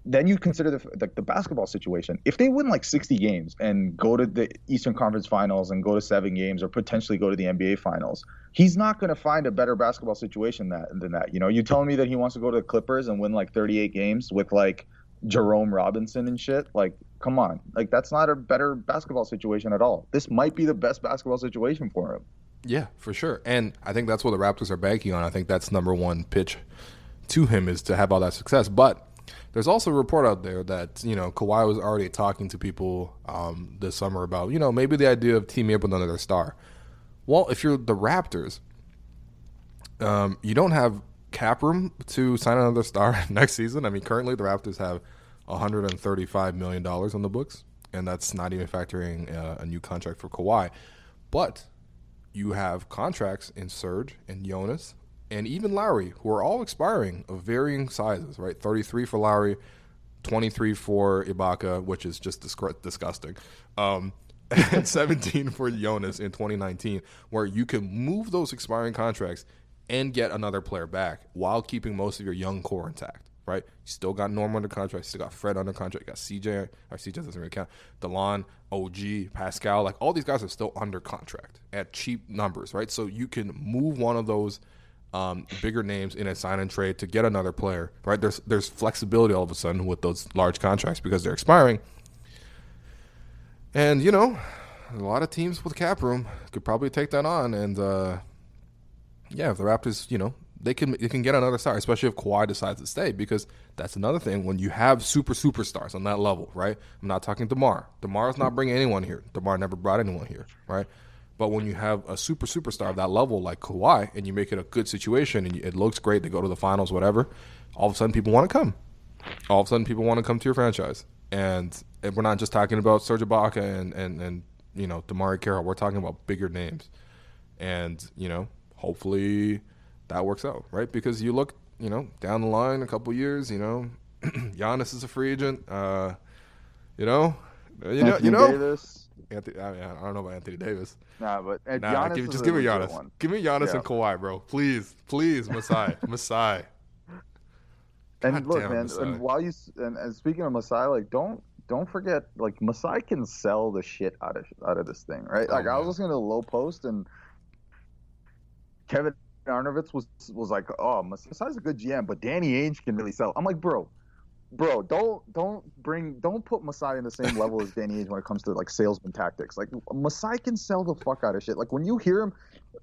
then you consider the, the the basketball situation. If they win like 60 games and go to the Eastern Conference Finals and go to seven games or potentially go to the NBA Finals, he's not going to find a better basketball situation that, than that. You know, you telling me that he wants to go to the Clippers and win like 38 games with like Jerome Robinson and shit? Like, come on, like that's not a better basketball situation at all. This might be the best basketball situation for him. Yeah, for sure. And I think that's what the Raptors are banking on. I think that's number one pitch to him is to have all that success. But there's also a report out there that, you know, Kawhi was already talking to people um, this summer about, you know, maybe the idea of teaming up with another star. Well, if you're the Raptors, um, you don't have cap room to sign another star [laughs] next season. I mean, currently the Raptors have 135 million dollars on the books, and that's not even factoring uh, a new contract for Kawhi. But you have contracts in Serge and Jonas and even Lowry, who are all expiring of varying sizes, right? 33 for Lowry, 23 for Ibaka, which is just disgusting, um, [laughs] and 17 for Jonas in 2019, where you can move those expiring contracts and get another player back while keeping most of your young core intact. Right, you still got Norm under contract, still got Fred under contract, you got CJ, or CJ doesn't really count, Delon, OG, Pascal, like all these guys are still under contract at cheap numbers, right? So you can move one of those um, bigger names in a sign and trade to get another player, right? There's there's flexibility all of a sudden with those large contracts because they're expiring. And you know, a lot of teams with cap room could probably take that on. And uh, yeah, if the Raptors, you know, they can they can get another star, especially if Kawhi decides to stay, because that's another thing. When you have super superstars on that level, right? I'm not talking Demar. Demar's not bringing anyone here. Demar never brought anyone here, right? But when you have a super superstar of that level like Kawhi, and you make it a good situation, and it looks great, they go to the finals, whatever. All of a sudden, people want to come. All of a sudden, people want to come to your franchise, and, and we're not just talking about Serge Ibaka and and and you know DeMarre Carroll. We're talking about bigger names, and you know, hopefully that works out, right? Because you look, you know, down the line a couple years, you know, [clears throat] Giannis is a free agent. Uh, you know, you know, Anthony you know. Davis. Anthony, I, mean, I don't know about Anthony Davis. Nah, but uh, Nah, Giannis give, just give me Giannis. one. Give me Giannis Yeah. and Kawhi, bro. Please, please, Masai, [laughs] Masai. And God look, damn man, Masai. and while you and, and speaking of Masai, like don't don't forget, like Masai can sell the shit out of out of this thing, right? Oh, like I was listening to the low post, and Kevin Arnovitz was was like, "Oh, Masai's a good GM, but Danny Ainge can really sell." I'm like, bro. Bro, don't don't bring don't put Masai in the same level as Danny Ainge when it comes to like salesman tactics. Like Masai can sell the fuck out of shit. Like when you hear him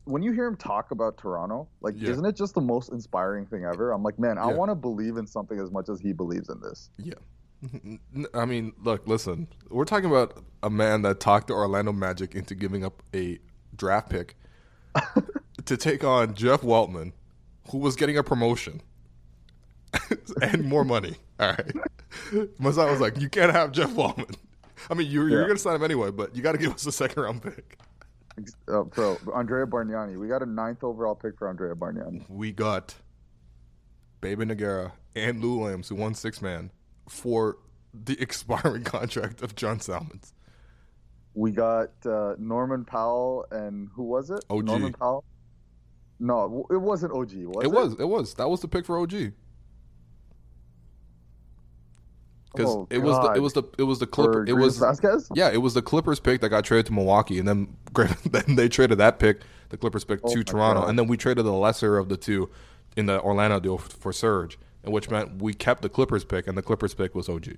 when you hear him talk about Toronto, like Yeah. isn't it just the most inspiring thing ever? I'm like, man, I Yeah. want to believe in something as much as he believes in this. Yeah. [laughs] I mean, look, listen. We're talking about a man that talked the Orlando Magic into giving up a draft pick [laughs] to take on Jeff Weltman, who was getting a promotion [laughs] and more money. All right. [laughs] Masai was like, "You can't have Jeff Weltman." I mean, you're, you're Yeah. going to sign him anyway, but you got to give us a second round pick. Uh, bro, Andrea Bargnani, we got a ninth overall pick for Andrea Bargnani. We got Bebe Nogueira and Lou Williams, who won six man, for the [laughs] expiring contract of John Salmons. We got uh, Norman Powell and who was it? OG. Norman Powell. No, it wasn't OG. Was it? it was. It was. That was the pick for OG. Because Oh, it was the it was the it was the For Clipper. It was Vasquez. yeah. It was the Clippers pick that got traded to Milwaukee, and then [laughs] then they traded that pick, the Clippers pick, Oh to Toronto, God. and then we traded the lesser of the two in the Orlando deal for, for Serge, and which meant we kept the Clippers pick, and the Clippers pick was OG.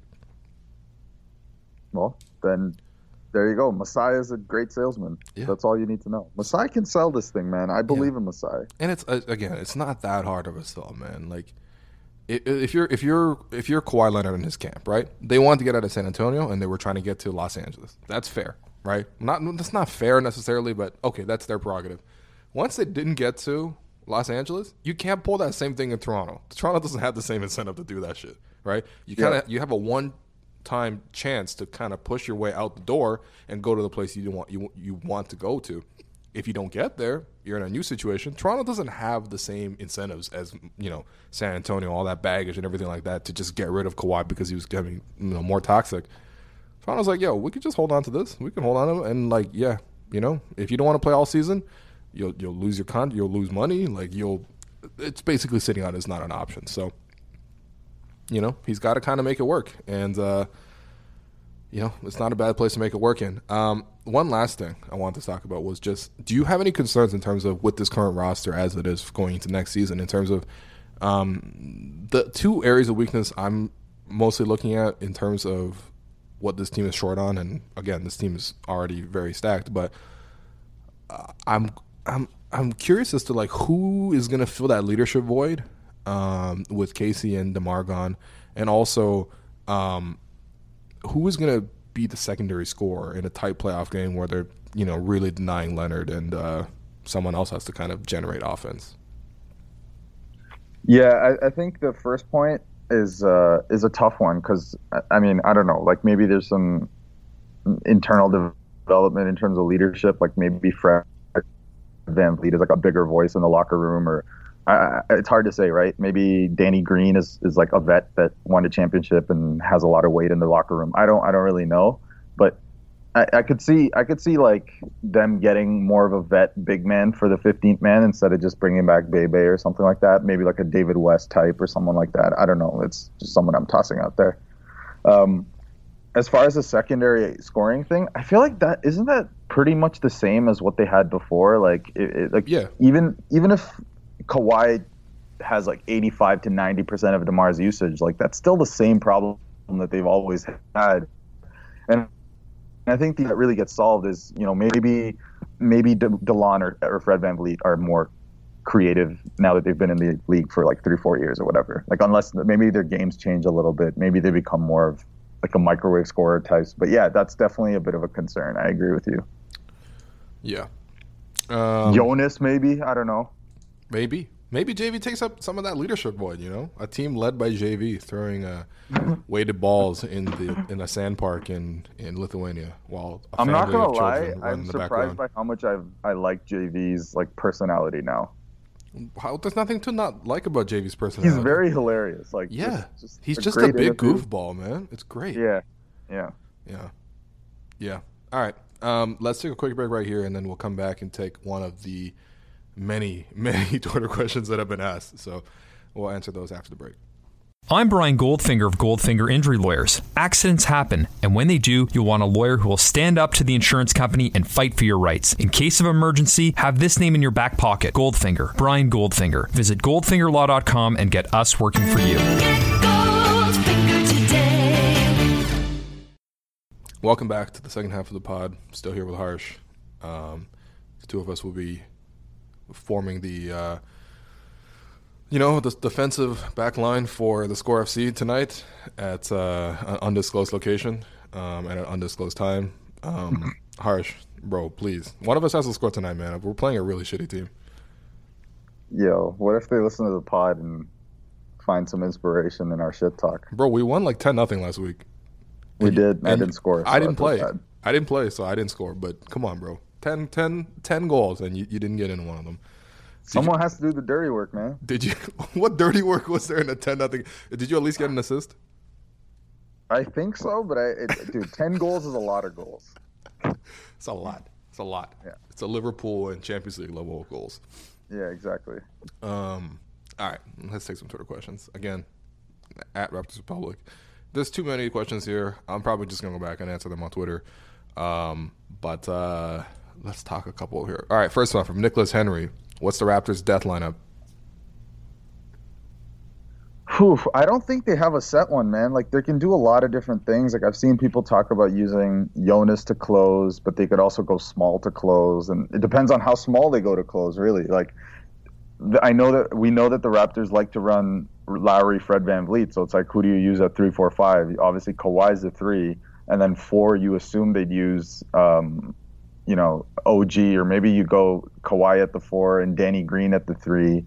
Well, then there you go. Masai is a great salesman. Yeah. That's all you need to know. Masai can sell this thing, man. I believe in Masai. And it's uh, again, it's not that hard of a sell, man. Like if you're if you're if you're Kawhi Leonard in his camp, right? They wanted to get out of San Antonio and they were trying to get to Los Angeles. That's fair, right? Not that's not fair necessarily, but okay, that's their prerogative. Once they didn't get to Los Angeles, you can't pull that same thing in Toronto. Toronto doesn't have the same incentive to do that shit, right? You kind of you have a one time chance to kind of push your way out the door and go to the place you want you you want to go to. If you don't get there, you're in a new situation. Toronto doesn't have the same incentives as you know San Antonio, all that baggage and everything like that to just get rid of Kawhi because he was getting you know more toxic. Toronto's like, yo, we could just hold on to this. We can hold on to it, and like, yeah, you know, if you don't want to play all season, you'll you'll lose your con, you'll lose money. Like you'll, it's basically sitting out is not an option. So, you know, he's got to kind of make it work, and uh, you know, it's not a bad place to make it work in. Um, one last thing I wanted to talk about was just, do you have any concerns in terms of with this current roster as it is going into next season in terms of um, the two areas of weakness I'm mostly looking at in terms of what this team is short on, and again, this team is already very stacked, but uh, I'm I'm I'm curious as to like who is going to fill that leadership void um, with Casey and Demar gone, and also um, who is going to be the secondary scorer in a tight playoff game where they're you know really denying Leonard and uh, someone else has to kind of generate offense. Yeah, I, I think the first point is uh, is a tough one because I mean I don't know, like maybe there's some internal development in terms of leadership, like maybe Fred VanVleet is like a bigger voice in the locker room, or I, it's hard to say, right? Maybe Danny Green is, is like a vet that won a championship and has a lot of weight in the locker room. I don't I don't really know, but I, I could see I could see like them getting more of a vet big man for the 15th man instead of just bringing back Bebe or something like that. Maybe like a David West type or someone like that. I don't know. It's just someone I'm tossing out there. Um, as far as the secondary scoring thing, I feel like that isn't that pretty much the same as what they had before. Like, it, it, like Yeah. even even if Kawhi has like 85 to 90 percent of Demar's usage, like that's still the same problem that they've always had. And I think that really gets solved is you know maybe maybe De- Delon or, or Fred VanVleet are more creative now that they've been in the league for like three, four years or whatever. Like unless maybe their games change a little bit, maybe they become more of like a microwave scorer types. But yeah, that's definitely a bit of a concern. I agree with you. Yeah. Um, Jonas, maybe I don't know. Maybe, maybe JV takes up some of that leadership void. You know, a team led by JV throwing uh, [laughs] weighted balls in the in a sand park in in Lithuania while I'm not gonna lie, I'm surprised by how much I I like JV's like personality now. How, there's nothing to not like about JV's personality. He's very hilarious. Like yeah, just, just he's just a big interview. goofball, man. It's great. Yeah, yeah, yeah, yeah. All right, um, let's take a quick break right here, and then we'll come back and take one of the many, [laughs] many Twitter questions that have been asked. So we'll answer those after the break. I'm Brian Goldfinger of Goldfinger Injury Lawyers. Accidents happen, and when they do, you'll want a lawyer who will stand up to the insurance company and fight for your rights. In case of emergency, have this name in your back pocket Goldfinger, Brian Goldfinger. Visit goldfingerlaw.com and get us working for you. Welcome back to the second half of the pod. Still here with Harsh. Um, the two of us will be forming the. Uh, you know, the defensive back line for the Score FC tonight at uh, an undisclosed location um, at an undisclosed time. Um, [clears throat] harsh, bro, please. One of us has to score tonight, man. We're playing a really shitty team. Yo, what if they listen to the pod and find some inspiration in our shit talk? Bro, we won like 10 nothing last week. We and, did. I didn't score. So I didn't play. I didn't play, so I didn't score. But come on, bro. 10, 10, 10 goals, and you, you didn't get in one of them. Someone you, has to do the dirty work, man. Did you? [laughs] What dirty work was there in a ten nothing? Did you at least get an assist? I think so, but I, it, dude, ten goals is a lot of goals. [laughs] It's a lot. It's a lot. Yeah. It's a Liverpool and Champions League level of goals. Yeah, exactly. Um. All right, let's take some Twitter questions again. At Raptors Republic, there's too many questions here. I'm probably just gonna go back and answer them on Twitter. Um, but uh, let's talk a couple here. All right, first one from Nicholas Henry. What's the Raptors' death lineup? Whew, I don't think they have a set one, man. Like they can do a lot of different things. Like I've seen people talk about using Jonas to close, but they could also go small to close, and it depends on how small they go to close. Really, like I know that we know that the Raptors like to run Lowry, Fred VanVleet. So it's like who do you use at three, four, five? Obviously Kawhi's the three, and then four you assume they'd use um, you know, OG, or maybe you go Kawhi at the four and Danny Green at the three,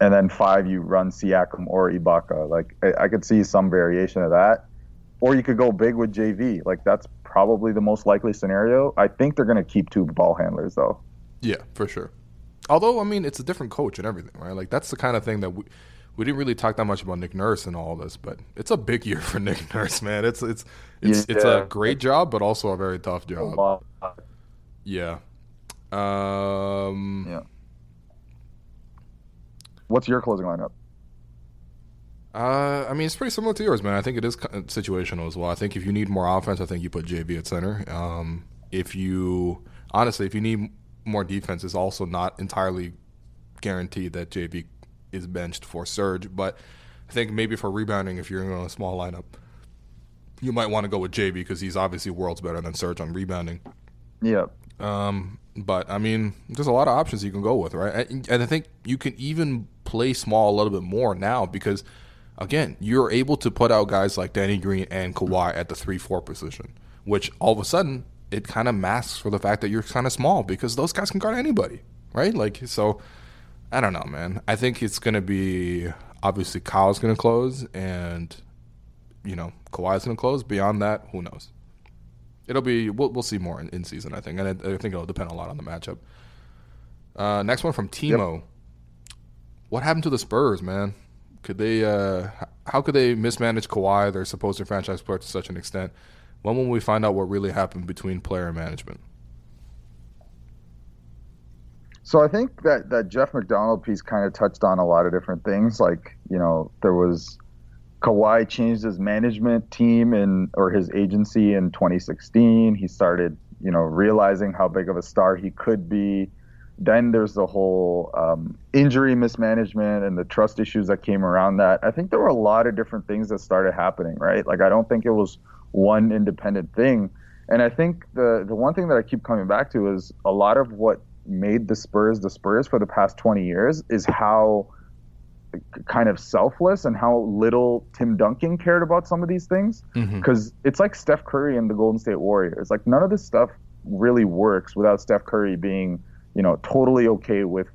and then five you run Siakam or Ibaka. Like I, I could see some variation of that, or you could go big with JV. Like that's probably the most likely scenario. I think they're going to keep two ball handlers though. Yeah, for sure. Although I mean, it's a different coach and everything, right? Like that's the kind of thing that we we didn't really talk that much about Nick Nurse and all this, but it's a big year for Nick Nurse, man. It's it's it's yeah. it's a great job, but also a very tough job. Yeah. Um, yeah. What's your closing lineup? Uh, I mean, it's pretty similar to yours, man. I think it is situational as well. I think if you need more offense, I think you put JV at center. Um, if you honestly, if you need more defense, it's also not entirely guaranteed that JV is benched for Serge. But I think maybe for rebounding, if you're in a small lineup, you might want to go with JV because he's obviously worlds better than Serge on rebounding. Yeah. Um, but I mean, there's a lot of options you can go with, right? And I think you can even play small a little bit more now because, again, you're able to put out guys like Danny Green and Kawhi at the three-four position, which all of a sudden it kind of masks for the fact that you're kind of small because those guys can guard anybody, right? Like, so I don't know, man. I think it's gonna be obviously Kyle's gonna close, and you know Kawhi's gonna close. Beyond that, who knows? It'll be we'll, we'll see more in, in season, I think, and I, I, think it'll depend a lot on the matchup. Uh, next one from Timo. Yep. What happened to the Spurs, man? Could they? Uh, how could they mismanage Kawhi, their supposed franchise player, to such an extent? When will we find out what really happened between player and management? So I think that that Jeff McDonald piece kind of touched on a lot of different things. Like you know, there was Kawhi changed his management team and or his agency in 2016. He started, you know, realizing how big of a star he could be. Then there's the whole um, injury mismanagement and the trust issues that came around that. I think there were a lot of different things that started happening, right? Like I don't think it was one independent thing. And I think the the one thing that I keep coming back to is a lot of what made the Spurs the Spurs for the past 20 years is how kind of selfless and how little Tim Duncan cared about some of these things. Because mm-hmm. it's like Steph Curry and the Golden State Warriors. Like none of this stuff really works without Steph Curry being, you know, totally okay with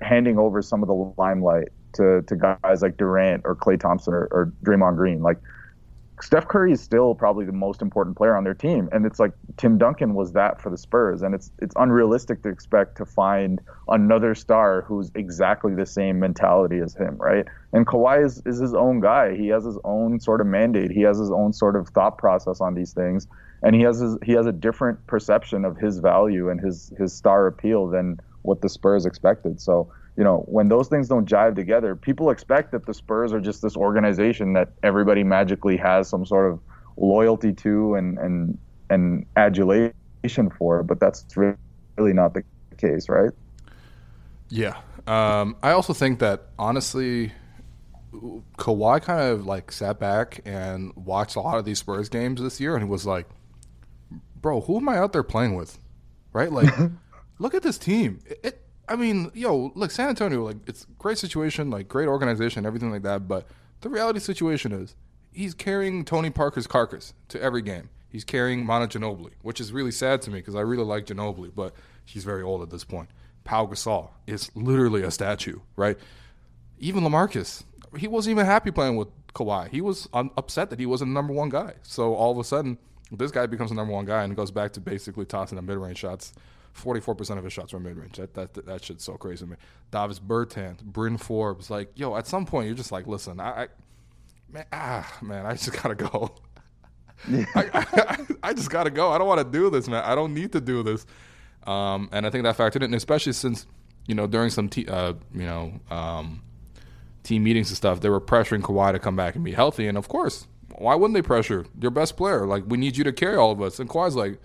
handing over some of the limelight to, to guys like Durant or Klay Thompson or, or Draymond Green. Like Steph Curry is still probably the most important player on their team, and it's like Tim Duncan was that for the Spurs, and it's it's unrealistic to expect to find another star who's exactly the same mentality as him, right? And Kawhi is, is his own guy. He has his own sort of mandate. He has his own sort of thought process on these things, and he has his, he has a different perception of his value and his his star appeal than what the Spurs expected. So you know, when those things don't jive together, people expect that the Spurs are just this organization that everybody magically has some sort of loyalty to and and and adulation for, but that's really not the case, right? Yeah. Um, I also think that honestly, Kawhi kind of like sat back and watched a lot of these Spurs games this year, and he was like, "Bro, who am I out there playing with? Right? Like, [laughs] look at this team. It, it, I mean, yo, look, San Antonio, like it's great situation, like great organization, everything like that. But the reality situation is he's carrying Tony Parker's carcass to every game. He's carrying Manu Ginobili, which is really sad to me because I really like Ginobili, but he's very old at this point. Pau Gasol is literally a statue, right? Even LaMarcus, he wasn't even happy playing with Kawhi. He was un- upset that he wasn't the number one guy. So all of a sudden, this guy becomes the number one guy and goes back to basically tossing the mid range shots 44% of his shots were mid range. That, that that shit's so crazy to me. Davis Bertans, Bryn Forbes, like, yo, at some point you're just like, listen, I, I man, ah, man, I just [laughs] gotta go. [laughs] I, I, I, just gotta go. I don't want to do this, man. I don't need to do this. Um, and I think that factored in, especially since you know during some te- uh, you know um, team meetings and stuff, they were pressuring Kawhi to come back and be healthy. And of course, why wouldn't they pressure your best player? Like, we need you to carry all of us. And Kawhi's like,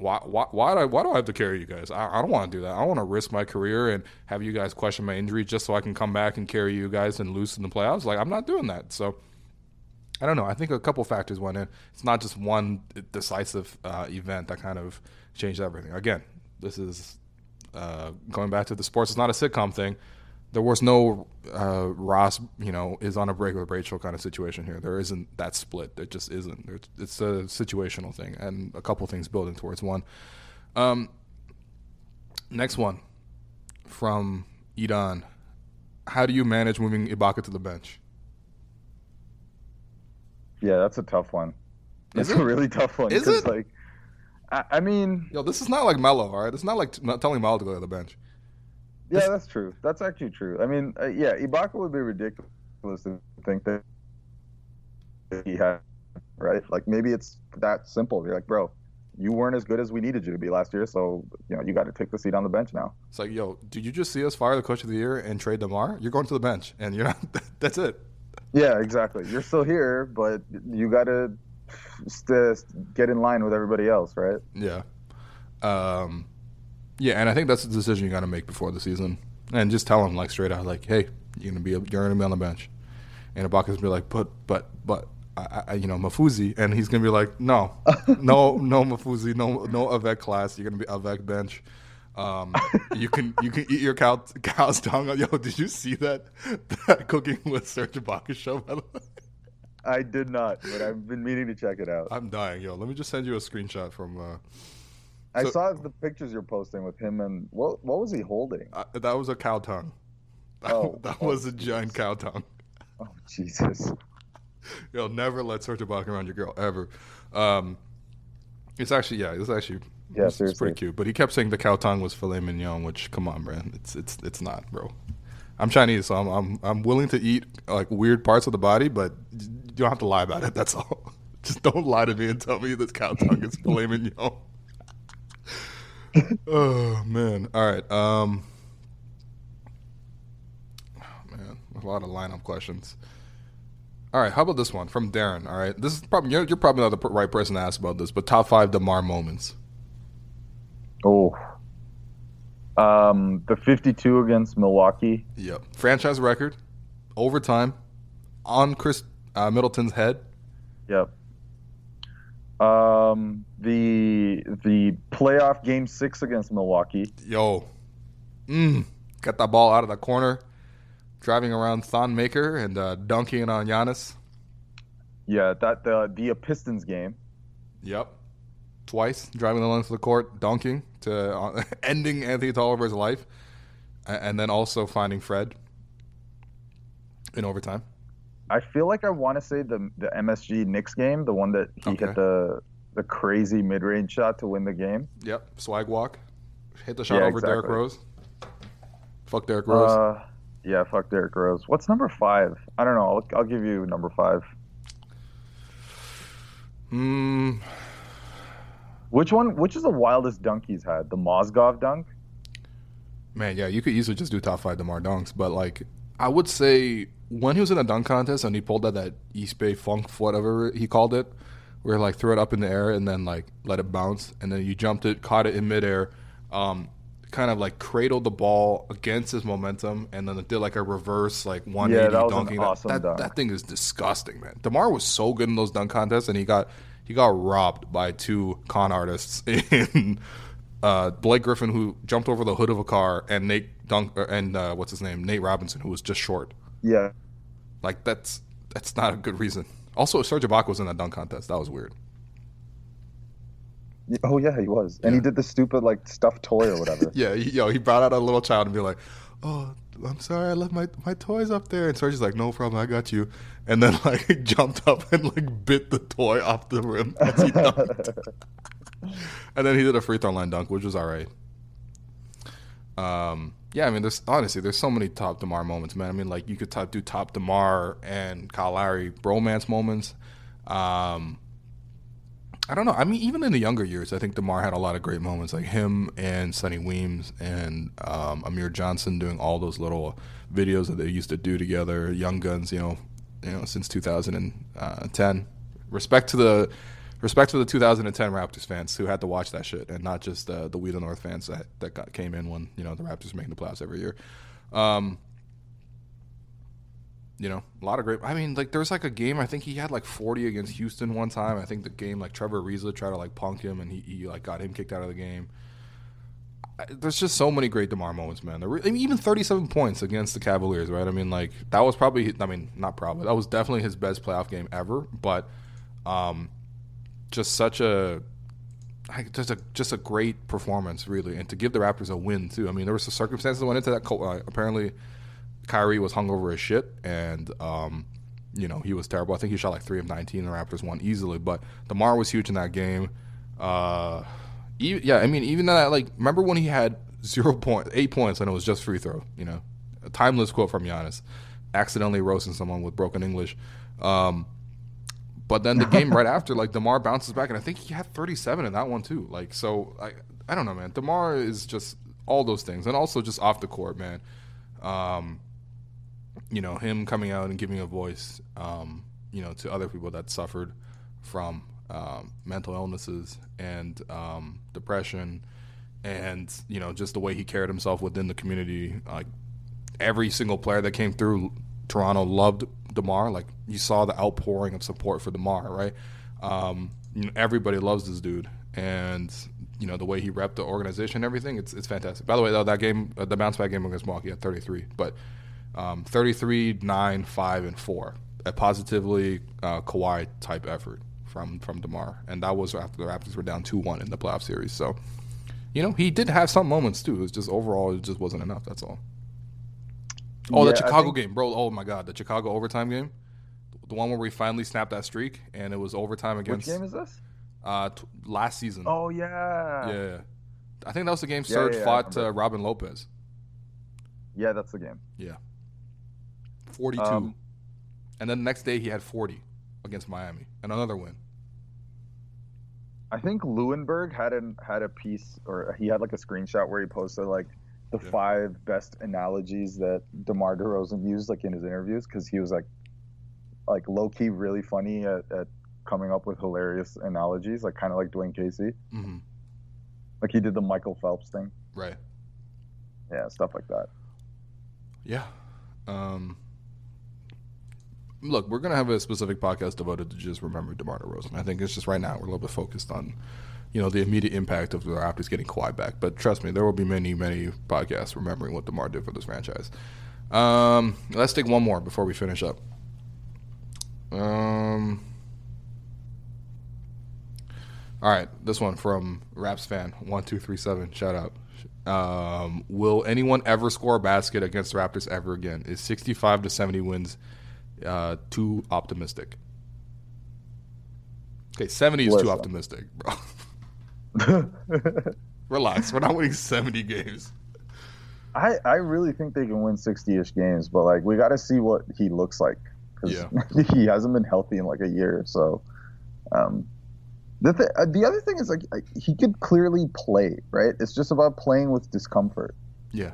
why, why, why, do I, why do I have to carry you guys? I, I don't want to do that. I want to risk my career and have you guys question my injury just so I can come back and carry you guys and lose in the playoffs. Like, I'm not doing that. So, I don't know. I think a couple factors went in. It's not just one decisive uh, event that kind of changed everything. Again, this is uh, going back to the sports. It's not a sitcom thing there was no uh, Ross, you know, is on a break with Rachel kind of situation here. There isn't that split. There just isn't. It's a situational thing, and a couple things building towards one. Um, next one from Idan. How do you manage moving Ibaka to the bench? Yeah, that's a tough one. That's a really tough one. Is it? Like, I, I mean, yo, this is not like Melo, all right? It's not like t- not telling Melo to go to the bench. Yeah, that's true. That's actually true. I mean, uh, yeah, Ibaka would be ridiculous to think that he had, right? Like maybe it's that simple. You're like, bro, you weren't as good as we needed you to be last year, so you know you got to take the seat on the bench now. It's like, yo, did you just see us fire the coach of the year and trade Demar? You're going to the bench, and you're not. [laughs] That's it. Yeah, exactly. You're still here, but you got to st- get in line with everybody else, right? Yeah. Um, yeah, and I think that's the decision you got to make before the season, and just tell him like straight out, like, hey, you're gonna be you're gonna be on the bench, and Ibaka's gonna be like, but but but I, I, you know Mafuzi, and he's gonna be like, no, [laughs] no, no Mafuzi, no no Avec class, you're gonna be Avec bench. Um, you can you can eat your cow, cow's tongue. [laughs] Yo, did you see that that cooking with Serge Ibaka show? By the way, I did not, but I've been meaning to check it out. I'm dying, yo. Let me just send you a screenshot from. Uh, I so, saw the pictures you're posting with him, and what what was he holding? Uh, that was a cow tongue. [laughs] That, oh, that oh, was a giant cow tongue. Oh Jesus! [laughs] You'll never let Serge Ibaka around your girl ever. Um, it's actually yeah, it's actually yeah, it's, it's, pretty cute. But he kept saying the cow tongue was filet mignon, which come on, man, it's it's it's not, bro. I'm Chinese, so I'm I'm I'm willing to eat like weird parts of the body, but you don't have to lie about it. That's all. [laughs] Just don't lie to me and tell me this cow tongue is filet mignon oh man. All right. Um oh, man, a lot of lineup questions. All right, how about this one from Darren? All right, this is probably you're, you're probably not the right person to ask about this, but top five Demar moments. Oh, um, the 52 against Milwaukee. Yep, franchise record, overtime, on Khris uh, Middleton's head. Yep. Um, the the playoff game six against Milwaukee. Yo, mm, got that ball out of the corner, driving around Thon Maker and uh, dunking it on Giannis. Yeah, that the the Pistons game. Yep, twice driving the length of the court, dunking to uh, [laughs] ending Anthony Tolliver's life, and then also finding Fred in overtime. I feel like I want to say the the MSG Knicks game, the one that he okay. hit the the crazy mid range shot to win the game. Yep, swag walk, hit the shot yeah, over exactly. Derrick Rose. Fuck Derrick Rose. Uh, yeah, fuck Derrick Rose. What's number five? I don't know. I'll, I'll give you number five. Hmm. Which one? Which is the wildest dunk he's had? The Mozgov dunk. Man, yeah, you could easily just do top five Demar dunks, but like I would say when he was in a dunk contest and he pulled out that East Bay Funk, whatever he called it, where like throw it up in the air and then like let it bounce, and then you jumped it, caught it in midair, um, kind of like cradled the ball against his momentum, and then it did like a reverse like 180 yeah, that dunking. Awesome that, that, that, thing is disgusting, man. Demar was so good in those dunk contests, and he got he got robbed by two con artists [laughs] in uh, Blake Griffin, who jumped over the hood of a car, and Nate Dunk and uh, what's his name, Nate Robinson, who was just short. Yeah, like that's that's not a good reason. Also, Serge Ibaka was in that dunk contest. That was weird. Oh yeah, he was, and he did the stupid like stuffed toy or whatever. [laughs] yeah, he, yo, he brought out a little child and be like, "Oh, I'm sorry, I left my my toys up there." And Serge's like, "No problem, I got you." And then [laughs] like [laughs] jumped up and like bit the toy off the rim as he dunked. and then he did a free throw line dunk, which was all right. Um, yeah, I mean, there's honestly there's so many top Demar moments, man. I mean, like you could top, do top Demar and Kyle Lowry bromance moments. Um, I don't know. I mean, even in the younger years, I think Demar had a lot of great moments, like him and Sonny Weems and um, Amir Johnson doing all those little videos that they used to do together. Young Guns, you know, you know, since 2010. Respect to the respect to the 2010 Raptors fans who had to watch that shit, and not just uh, the We the North fans that that got, came in when you know the Raptors were making the playoffs every year. Um, you know, a lot of great. I mean, like there was like a game. I think he had like 40 against Houston one time. I think the game like Trevor Ariza tried to like punk him, and he, he like got him kicked out of the game. There's just so many great Demar moments, man. Re- I mean, even 37 points against the Cavaliers, right? I mean, like that was probably. I mean, not probably. That was definitely his best playoff game ever. But um, just such a just a just a great performance, really, and to give the Raptors a win too. I mean, there was some circumstances that went into that. Uh, apparently, Kyrie was hungover as shit, and um, you know he was terrible. I think he shot like three of nineteen. The Raptors won easily, but Demar was huge in that game. Uh, yeah, I mean, even that like remember when he had zero point eight points and it was just free throw. You know, a timeless quote from Giannis, accidentally roasting someone with broken English. Um, but then the game [laughs] right after, like Demar bounces back, and I think he had 37 in that one too. Like so, I I don't know, man. Demar is just all those things, and also just off the court, man. Um, you know, him coming out and giving a voice, um, you know, to other people that suffered from um, mental illnesses and um, depression, and you know, just the way he carried himself within the community. Like every single player that came through Toronto loved Demar. Like you saw the outpouring of support for Demar, right? Um, you know, everybody loves this dude, and you know the way he repped the organization, and everything. It's it's fantastic. By the way, though, that game, uh, the bounce back game against Milwaukee at 33, but um, 33, 9, 5, and 4. A positively uh, Kawhi type effort from from Demar, and that was after the Raptors were down two one in the playoff series. So, you know, he did have some moments too. It was just overall, it just wasn't enough. That's all. Oh, yeah, the Chicago think... game, bro. Oh my God, the Chicago overtime game, the one where we finally snapped that streak, and it was overtime against. Which game is this? Uh, t- last season. Oh yeah. Yeah, I think that was the game Serge fought uh, Robin Lopez. Yeah, that's the game. Yeah. Forty-two, um, and then the next day he had forty against Miami, and another win. I think Lewenberg had an had a piece, or he had like a screenshot where he posted like the yeah. five best analogies that DeMar DeRozan used like in his interviews because he was like like low key really funny at, at coming up with hilarious analogies, like kind of like Dwane Casey. Mm-hmm. Like he did the Michael Phelps thing. Right. Yeah, stuff like that. Yeah. Um, look, we're gonna have a specific podcast devoted to just remember DeMar DeRozan. I think it's just right now we're a little bit focused on, you know, the immediate impact of the Raptors getting Kawhi back. But trust me, there will be many, many podcasts remembering what DeMar did for this franchise. Um, let's take one more before we finish up. Um. All right, this one from Raps fan one two three seven. Shout out. Um, will anyone ever score a basket against the Raptors ever again? Is sixty five to seventy wins uh, too optimistic? Okay, seventy is too optimistic, bro. [laughs] [laughs] Relax, we're not winning seventy games. I I really think they can win sixty ish games, but like we got to see what he looks like because yeah. [laughs] he hasn't been healthy in like a year. So, um, the th- uh, the other thing is like he could clearly play, right? It's just about playing with discomfort. Yeah.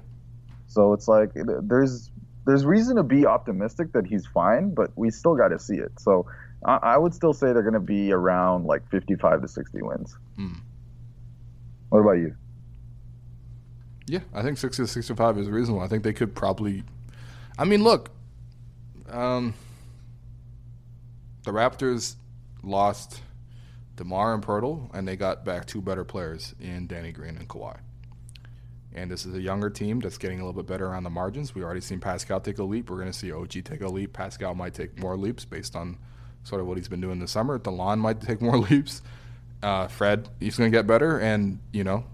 So it's like there's there's reason to be optimistic that he's fine, but we still got to see it. So I, I, would still say they're going to be around like 55 to 60 wins. Mm. What about you? Yeah, I think 60 to 65 is reasonable. I think they could probably. I mean, look, um, the Raptors lost DeMar and Poeltl, and they got back two better players in Danny Green and Kawhi. And this is a younger team that's getting a little bit better on the margins. We already seen Pascal take a leap. We're going to see OG take a leap. Pascal might take more leaps based on sort of what he's been doing this summer. Delon might take more [laughs] leaps. Uh, Fred, he's going to get better. And, you know,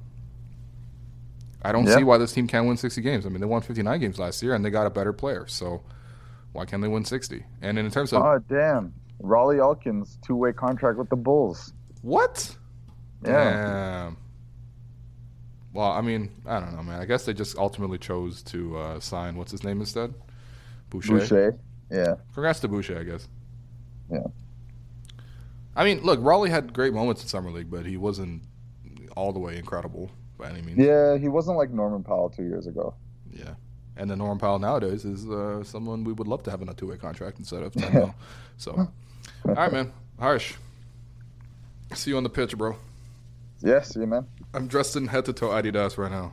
I don't yeah. see why this team can't win 60 games. I mean, they won 59 games last year, and they got a better player. So why can't they win 60? And in terms of. Oh, damn. Rawle Alkins two way contract with the Bulls. What? Yeah. Damn. Well, I mean, I don't know, man. I guess they just ultimately chose to uh, sign what's his name instead, Boucher. Boucher. Yeah. Congrats to Boucher, I guess. Yeah. I mean, look, Rawle had great moments in summer league, but he wasn't all the way incredible by any means. Yeah, he wasn't like Norman Powell two years ago. Yeah. And the Norman Powell nowadays is uh, someone we would love to have in a two way contract instead of 10 mil. [laughs] So, all right, man. Harsh. See you on the pitch, bro. Yeah, see you, man. I'm dressed in head to toe Adidas right now.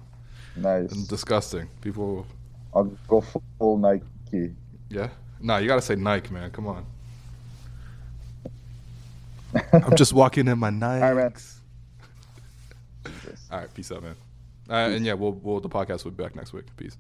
Nice. And disgusting. People. I'll go full Nike. Yeah. Nah, you gotta say Nike, man. Come on. I'm just walking in my night. [laughs] All right, man. All right, peace out, man. Uh, and yeah, we'll we'll the podcast will be back next week. Peace.